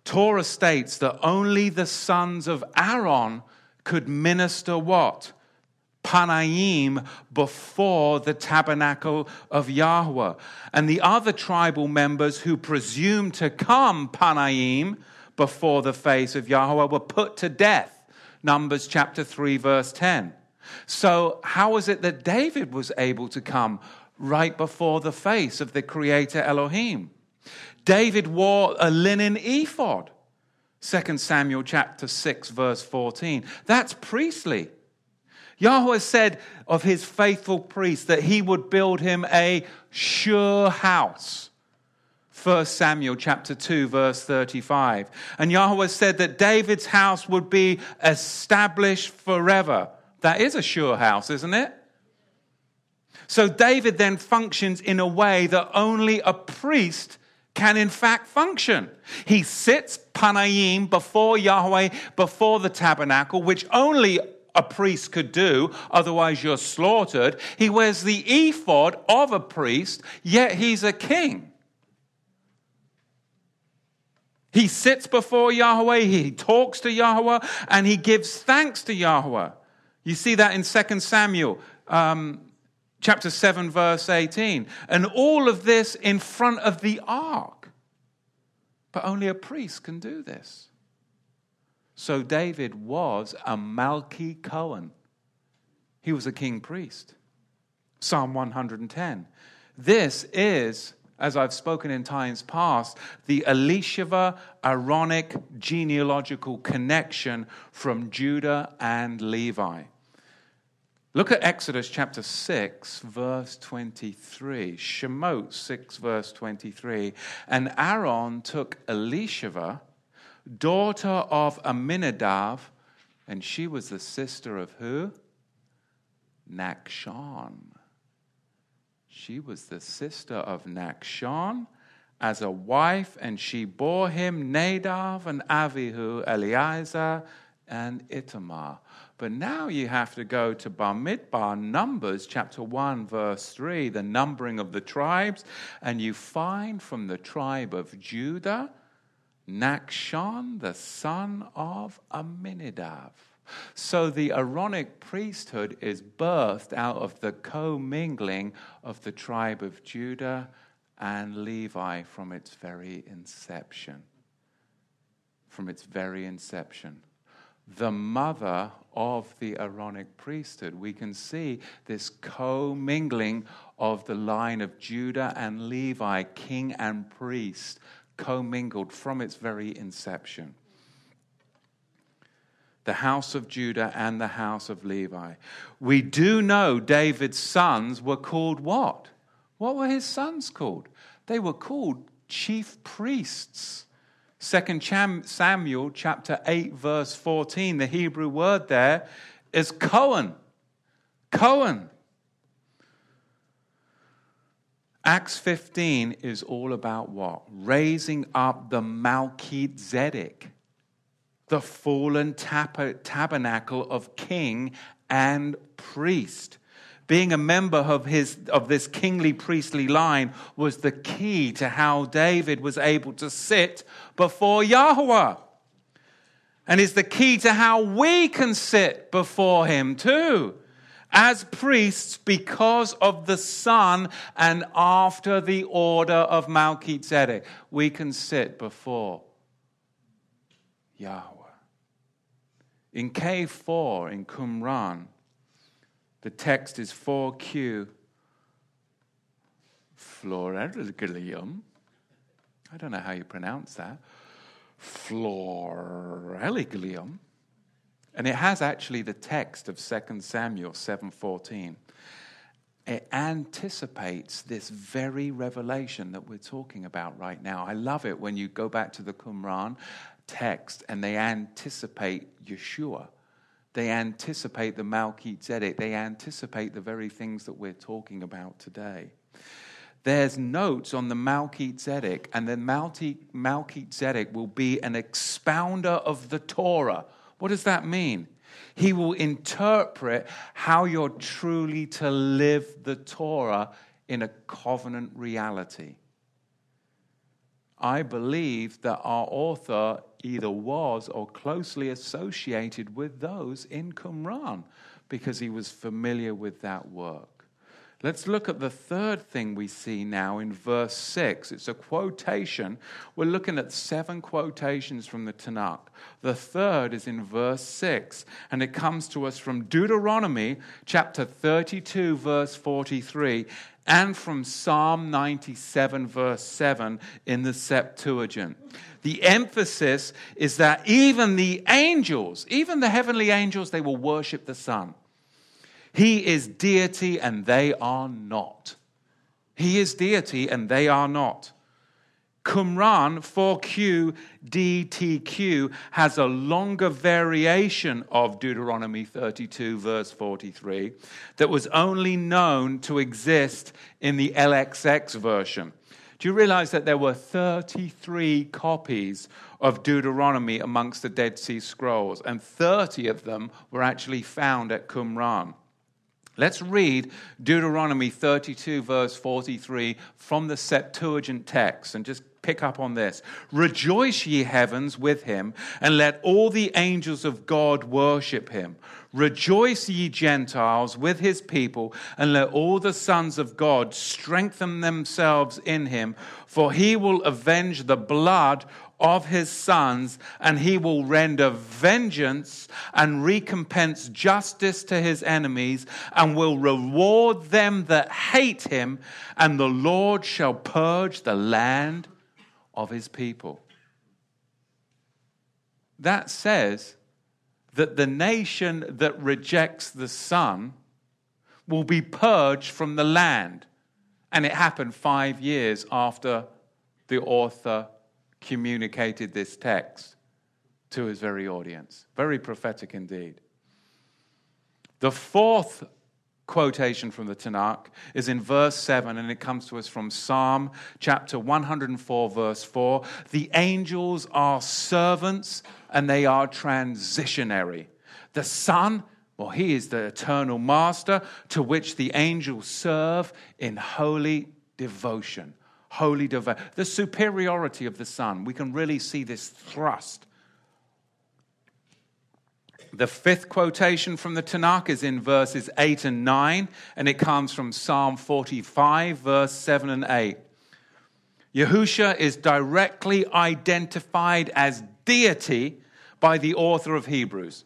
Torah states that only the sons of Aaron could minister what? Panayim before the tabernacle of Yahweh. And the other tribal members who presumed to come Panayim before the face of Yahweh were put to death. Numbers chapter 3, verse 10. So, how is it that David was able to come right before the face of the Creator Elohim? David wore a linen ephod. 2 Samuel chapter 6, verse 14. That's priestly. Yahweh said of his faithful priest that he would build him a sure house. 1 Samuel chapter 2 verse 35. And Yahweh said that David's house would be established forever. That is a sure house, isn't it? So David then functions in a way that only a priest can in fact function. He sits panayim before Yahweh, before the tabernacle, which only a priest could do, otherwise you're slaughtered. He wears the ephod of a priest, yet he's a king. He sits before Yahweh, he talks to Yahweh, and he gives thanks to Yahweh. You see that in 2 Samuel um, chapter 7, verse 18. And all of this in front of the ark. But only a priest can do this. So David was a Malki Cohen. He was a king priest. Psalm 110. This is, as I've spoken in times past, the Elisheva Aaronic genealogical connection from Judah and Levi. Look at Exodus chapter 6, verse 23. Shemot 6, verse 23. And Aaron took Elisheva, daughter of Aminadav, and she was the sister of who? Nachshon. She was the sister of Nachshon as a wife, and she bore him Nadav and Avihu, Eleazar, and Itamar. But now you have to go to Bamidbar, Numbers chapter 1, verse 3, the numbering of the tribes, and you find from the tribe of Judah, Nachshon, the son of Amminadab. So the Aaronic priesthood is birthed out of the commingling of the tribe of Judah and Levi from its very inception. From its very inception the mother of the Aaronic priesthood. We can see this commingling of the line of Judah and Levi, king and priest, commingled from its very inception. The house of Judah and the house of Levi. We do know David's sons were called what? What were his sons called? They were called chief priests. Second Samuel chapter 8 verse 14, the Hebrew word there is Cohen. Cohen. Acts 15 is all about what? Raising up the Melchizedek, the fallen tabernacle of king and priest being a member of, his, of this kingly priestly line was the key to how David was able to sit before Yahweh. And is the key to how we can sit before him too. As priests, because of the Son and after the order of Melchizedek, we can sit before Yahweh. In K4 in Qumran, the text is 4Q Floreligium. I don't know how you pronounce that. Floreligium. And it has actually the text of 2 Samuel 7:14. It anticipates this very revelation that we're talking about right now. I love it when you go back to the Qumran text and they anticipate Yeshua. They anticipate the Melchizedek. They anticipate the very things that we're talking about today. There's notes on the Melchizedek, and the Melchizedek will be an expounder of the Torah. What does that mean? He will interpret how you're truly to live the Torah in a covenant reality. I believe that our author either was or closely associated with those in Qumran because he was familiar with that work. Let's look at the third thing we see now in verse 6. It's a quotation. We're looking at seven quotations from the Tanakh. The third is in verse 6, and it comes to us from Deuteronomy chapter 32, verse 43 and from Psalm 97, verse 7 in the Septuagint. The emphasis is that even the angels, even the heavenly angels, they will worship the Son. He is deity and they are not. He is deity and they are not. Qumran 4Q DTQ has a longer variation of Deuteronomy 32, verse 43, that was only known to exist in the LXX version. Do you realize that there were 33 copies of Deuteronomy amongst the Dead Sea Scrolls, and 30 of them were actually found at Qumran? Let's read Deuteronomy 32, verse 43 from the Septuagint text and just pick up on this. Rejoice, ye heavens, with him, and let all the angels of God worship him. Rejoice, ye Gentiles, with his people, and let all the sons of God strengthen themselves in him, for he will avenge the blood of his sons, and he will render vengeance and recompense justice to his enemies, and will reward them that hate him, and the Lord shall purge the land of his people. That says that the nation that rejects the Son will be purged from the land. And it happened five years after the author communicated this text to his very audience. Very prophetic indeed. The fourth quotation from the Tanakh is in verse 7, and it comes to us from Psalm chapter 104, verse 4. The angels are servants and they are transitionary. The Son, well, He is the eternal Master to which the angels serve in holy devotion. Holy devotion. The superiority of the Son. We can really see this thrust the fifth quotation from the Tanakh is in verses 8 and 9, and it comes from Psalm 45, verse 7 and 8. Yahusha is directly identified as deity by the author of Hebrews.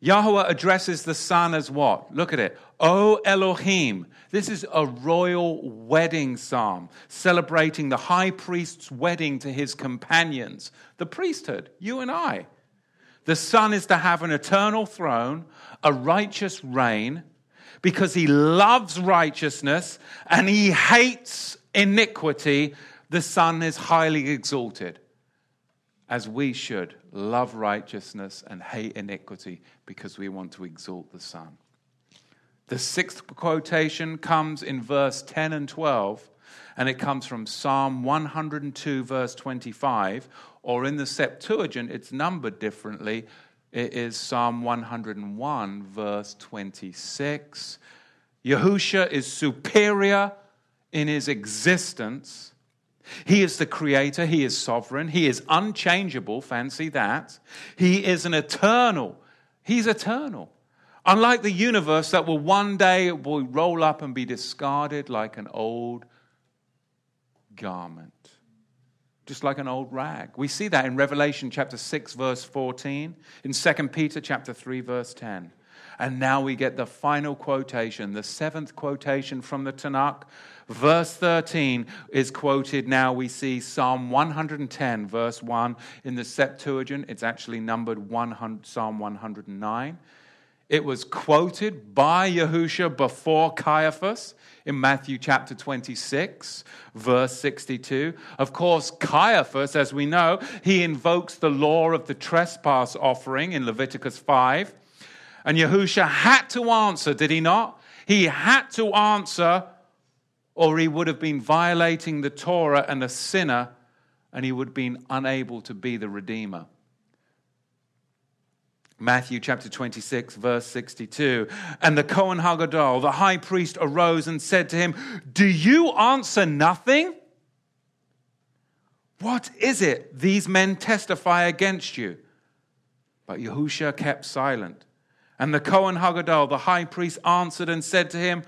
Yahweh addresses the Son as what? Look at it. O Elohim. This is a royal wedding psalm celebrating the high priest's wedding to his companions, the priesthood, you and I. The Son is to have an eternal throne, a righteous reign, because he loves righteousness and he hates iniquity. The Son is highly exalted, as we should love righteousness and hate iniquity because we want to exalt the Son. The sixth quotation comes in verse 10 and 12, and it comes from Psalm 102, verse 25 or in the Septuagint, it's numbered differently. It is Psalm 101, verse 26. Yahusha is superior in his existence. He is the creator, he is sovereign, he is unchangeable, fancy that. He is an eternal, he's eternal. Unlike the universe that will one day will roll up and be discarded like an old garment just like an old rag. We see that in Revelation chapter 6 verse 14, in 2 Peter chapter 3 verse 10. And now we get the final quotation, the seventh quotation from the Tanakh. Verse 13 is quoted now. We see Psalm 110, verse 1 in the Septuagint. It's actually numbered 100, Psalm 109. It was quoted by Yahusha before Caiaphas in Matthew chapter 26, verse 62. Of course, Caiaphas, as we know, he invokes the law of the trespass offering in Leviticus 5. And Yahusha had to answer, did he not? He had to answer, or he would have been violating the Torah and a sinner, and he would have been unable to be the Redeemer. Matthew chapter 26, verse 62. And the Kohen Hagadol, the high priest, arose and said to him, Do you answer nothing? What is it these men testify against you? But Yahusha kept silent. And the Kohen Hagadol, the high priest, answered and said to him,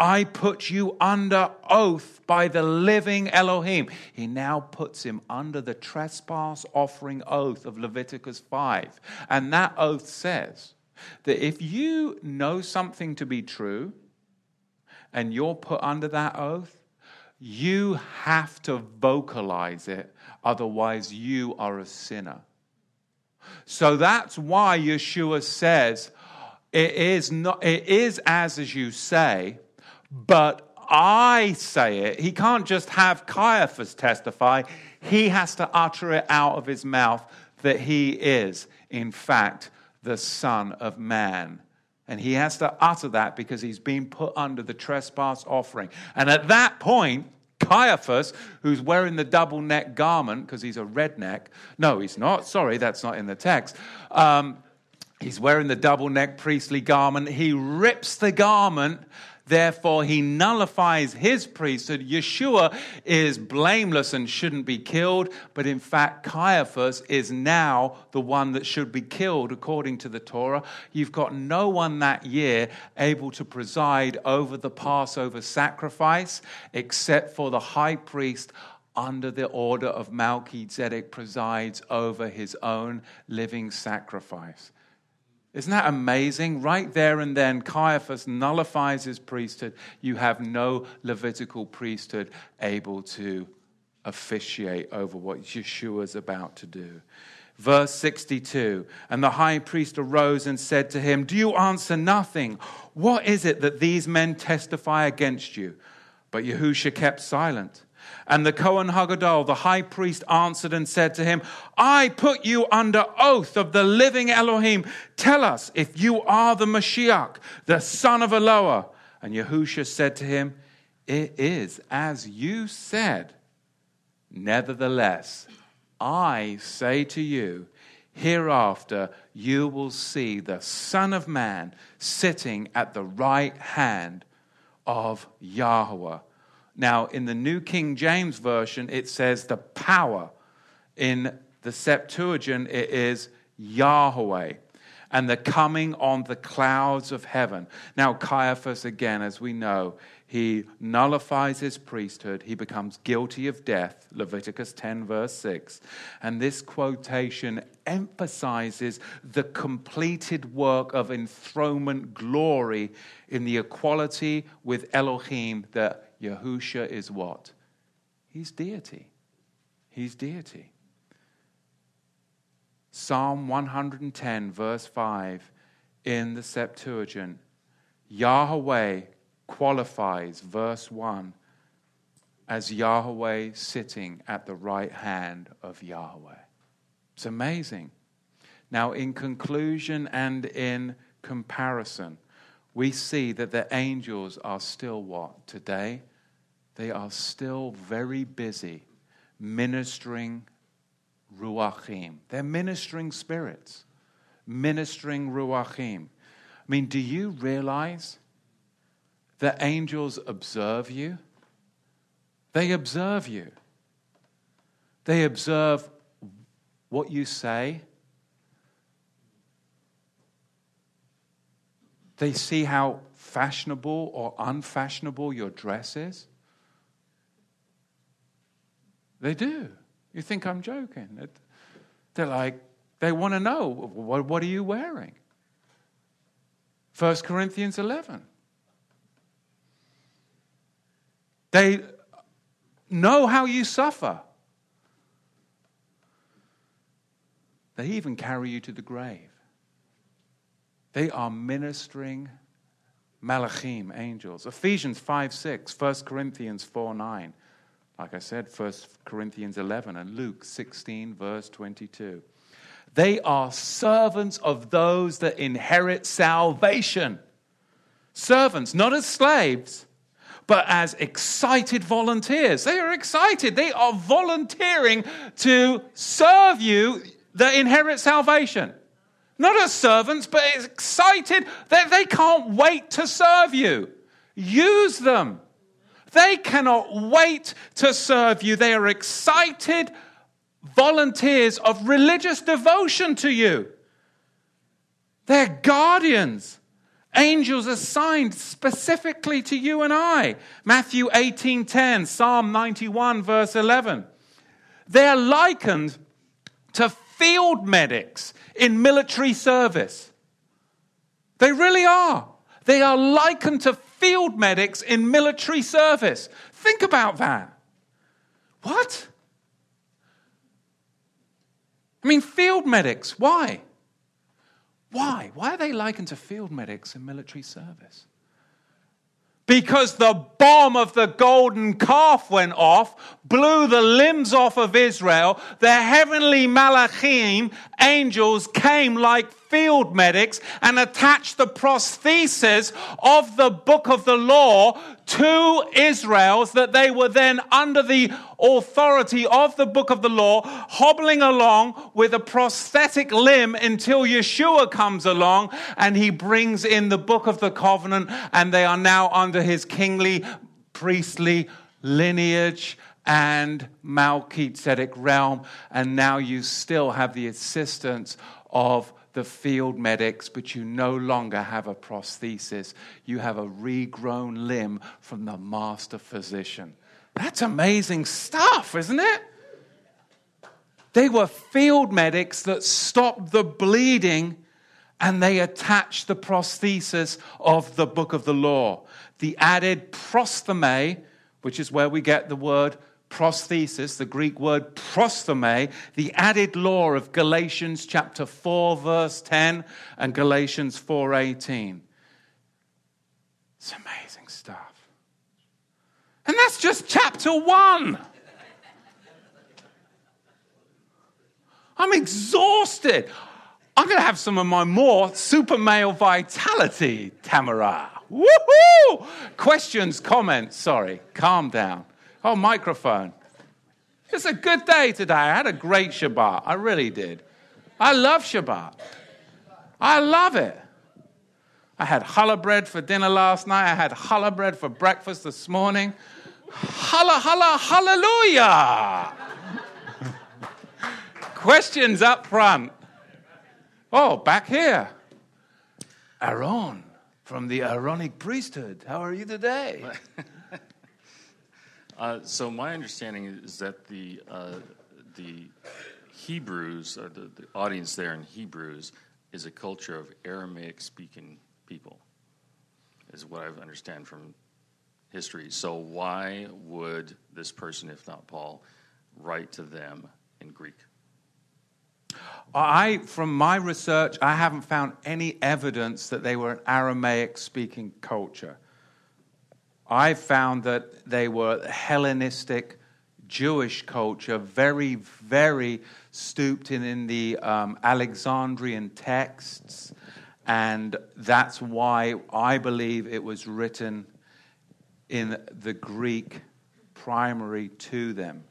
I put you under oath by the living Elohim. He now puts him under the trespass offering oath of Leviticus 5. And that oath says that if you know something to be true and you're put under that oath, you have to vocalize it, otherwise, you are a sinner. So that's why Yeshua says, it is, not, it is as, as you say, but I say it. He can't just have Caiaphas testify, he has to utter it out of his mouth that he is, in fact, the Son of Man. And he has to utter that because he's been put under the trespass offering. And at that point, Caiaphas, who's wearing the double neck garment because he's a redneck, no, he's not. Sorry, that's not in the text. Um, he's wearing the double neck priestly garment. He rips the garment Therefore, he nullifies his priesthood. Yeshua is blameless and shouldn't be killed, but in fact, Caiaphas is now the one that should be killed according to the Torah. You've got no one that year able to preside over the Passover sacrifice except for the high priest under the order of Melchizedek, presides over his own living sacrifice. Isn't that amazing? Right there and then, Caiaphas nullifies his priesthood. You have no Levitical priesthood able to officiate over what Yeshua's about to do. Verse 62 And the high priest arose and said to him, Do you answer nothing? What is it that these men testify against you? But Yahusha kept silent. And the Kohen Hagadol, the high priest, answered and said to him, I put you under oath of the living Elohim. Tell us if you are the Mashiach, the son of Eloah. And Yahusha said to him, It is as you said. Nevertheless, I say to you, hereafter you will see the Son of Man sitting at the right hand of Yahweh. Now, in the New King James Version, it says the power. In the Septuagint, it is Yahweh and the coming on the clouds of heaven. Now, Caiaphas, again, as we know, he nullifies his priesthood. He becomes guilty of death, Leviticus 10, verse 6. And this quotation emphasizes the completed work of enthronement glory in the equality with Elohim that Yahusha is what? He's deity. He's deity. Psalm 110, verse 5 in the Septuagint Yahweh qualifies verse 1 as Yahweh sitting at the right hand of Yahweh. It's amazing. Now, in conclusion and in comparison, we see that the angels are still what? Today, they are still very busy ministering ruachim. They're ministering spirits, ministering ruachim. I mean, do you realize that angels observe you? They observe you. They observe what you say. They see how fashionable or unfashionable your dress is. They do. You think I'm joking? They're like, they want to know, what, what are you wearing? 1 Corinthians 11. They know how you suffer. They even carry you to the grave. They are ministering malachim, angels. Ephesians 5 6, 1 Corinthians 4 9. Like I said, 1 Corinthians 11 and Luke 16, verse 22. They are servants of those that inherit salvation. Servants, not as slaves, but as excited volunteers. They are excited. They are volunteering to serve you that inherit salvation. Not as servants, but excited. They, they can't wait to serve you. Use them. They cannot wait to serve you. They are excited volunteers of religious devotion to you. They're guardians, angels assigned specifically to you and I. Matthew 18:10, Psalm 91 verse 11. They're likened to field medics in military service. They really are. They are likened to field medics in military service. Think about that. What? I mean, field medics, why? Why? Why are they likened to field medics in military service? Because the bomb of the golden calf went off, blew the limbs off of Israel. The heavenly malachim, angels, came like field medics and attached the prosthesis of the book of the law to Israel's that they were then under the authority of the book of the law, hobbling along with a prosthetic limb until Yeshua comes along and he brings in the book of the covenant and they are now under his kingly, priestly lineage and Melchizedek realm. And now you still have the assistance of the field medics, but you no longer have a prosthesis. You have a regrown limb from the master physician. That's amazing stuff, isn't it? They were field medics that stopped the bleeding and they attached the prosthesis of the book of the law. The added prostheme, which is where we get the word prosthesis, the Greek word prostheme, the added law of Galatians chapter 4 verse 10 and Galatians 4:18. It's amazing stuff. And that's just chapter 1. I'm exhausted. I'm going to have some of my more super male vitality, Tamara. Woohoo! Questions, comments, sorry, calm down. Oh, microphone. It's a good day today. I had a great Shabbat. I really did. I love Shabbat. I love it. I had challah bread for dinner last night. I had challah bread for breakfast this morning. Hallelujah! Questions up front. Oh, back here. Aaron from the Aaronic priesthood. How are you today? uh, so my understanding is that the uh, the Hebrews, or the, the audience there in Hebrews, is a culture of Aramaic speaking people, is what I understand from history. So why would this person, if not Paul, write to them in Greek? I, from my research, I haven't found any evidence that they were an Aramaic speaking culture. I found that they were Hellenistic Jewish culture, very, very stooped in, in the um, Alexandrian texts. And that's why I believe it was written in the Greek primary to them.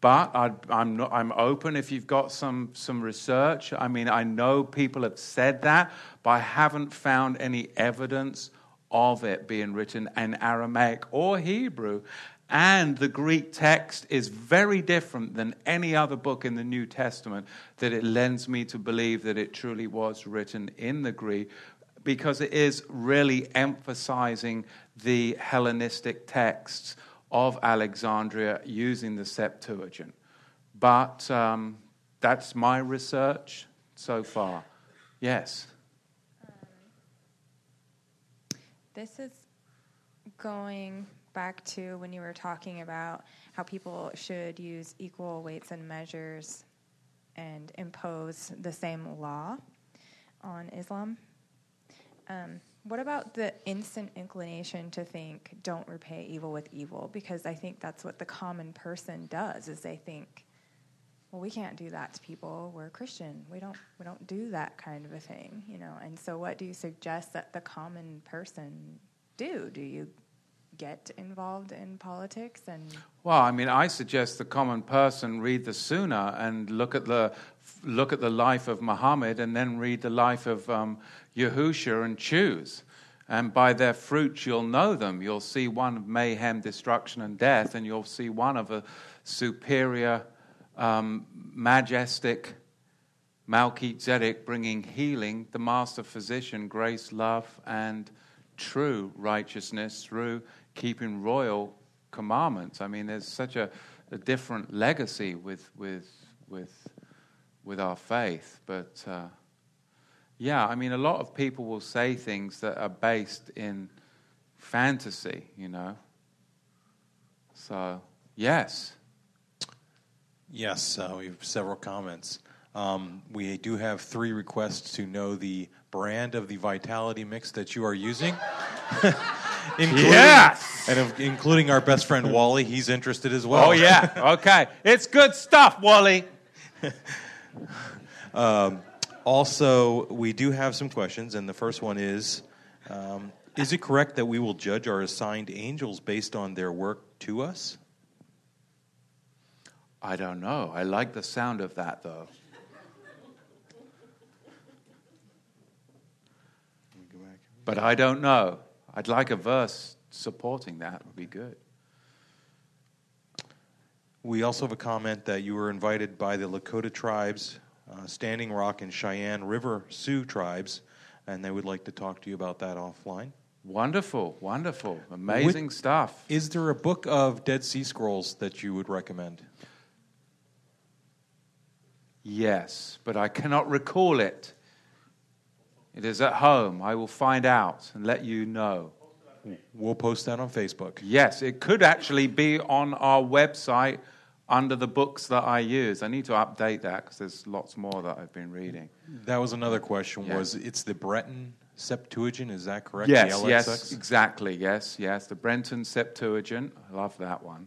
But I, am not, I'm open if you've got some, some research. I mean, I know people have said that, but I haven't found any evidence of it being written in Aramaic or Hebrew. And the Greek text is very different than any other book in the New Testament, that it lends me to believe that it truly was written in the Greek, because it is really emphasizing the Hellenistic texts of Alexandria using the Septuagint. But um, that's my research so far. Yes. Um, this is going back to when you were talking about how people should use equal weights and measures and impose the same law on Islam. Um, what about the instant inclination to think, don't repay evil with evil? Because I think that's what the common person does, is they think, well, we can't do that to people. We're Christian. We don't, we don't do that kind of a thing, you know? And so what do you suggest that the common person do? Do you get involved in politics and well i mean i suggest the common person read the sunnah and look at the look at the life of muhammad and then read the life of um, Yahusha and choose. And by their fruits you'll know them. You'll see one of mayhem, destruction, and death, and you'll see one of a superior, um, majestic Melchizedek bringing healing, the master physician, grace, love, and true righteousness through keeping royal commandments. I mean, there's such a, a different legacy with, with, with, with our faith, but. Uh, yeah, I mean, a lot of people will say things that are based in fantasy, you know. So, yes. Yes, uh, we have several comments. Um, we do have three requests to know the brand of the Vitality mix that you are using. including, yes! And including our best friend Wally. He's interested as well. Oh, yeah. Okay. It's good stuff, Wally. um, also, we do have some questions, and the first one is um, Is it correct that we will judge our assigned angels based on their work to us? I don't know. I like the sound of that, though. But I don't know. I'd like a verse supporting that, would be good. We also have a comment that you were invited by the Lakota tribes uh, Standing Rock and Cheyenne River Sioux tribes, and they would like to talk to you about that offline. Wonderful, wonderful, amazing With- stuff. Is there a book of Dead Sea Scrolls that you would recommend? Yes, but I cannot recall it. It is at home. I will find out and let you know. We'll post that on Facebook. Yes, it could actually be on our website under the books that I use. I need to update that because there's lots more that I've been reading. That was another question. Yeah. Was it's the Brenton Septuagint? Is that correct? Yes, yes, exactly. Yes, yes. The Brenton Septuagint. I love that one.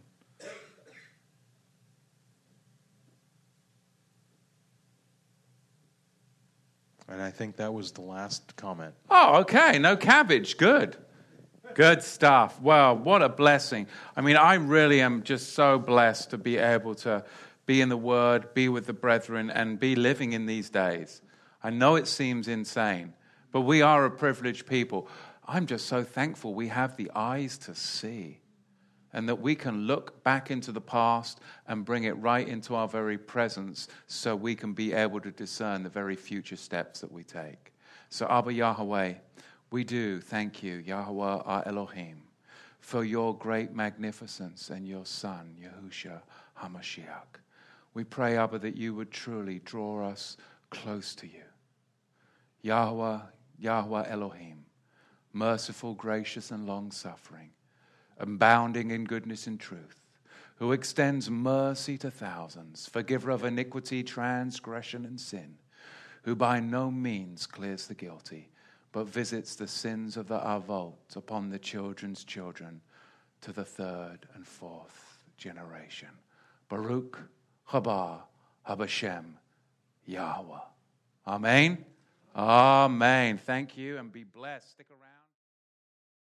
And I think that was the last comment. Oh, okay. No cabbage. Good. Good stuff. Well, what a blessing. I mean, I really am just so blessed to be able to be in the Word, be with the brethren, and be living in these days. I know it seems insane, but we are a privileged people. I'm just so thankful we have the eyes to see and that we can look back into the past and bring it right into our very presence so we can be able to discern the very future steps that we take. So, Abba Yahweh, we do thank you, Yahweh our Elohim, for your great magnificence and your Son, Yahusha HaMashiach. We pray, Abba, that you would truly draw us close to you. Yahweh, Yahweh Elohim, merciful, gracious, and long suffering abounding in goodness and truth, who extends mercy to thousands, forgiver of iniquity, transgression, and sin, who by no means clears the guilty, but visits the sins of the Avot upon the children's children to the third and fourth generation. Baruch haba habashem Yahweh. Amen. Amen. Thank you and be blessed. Stick around.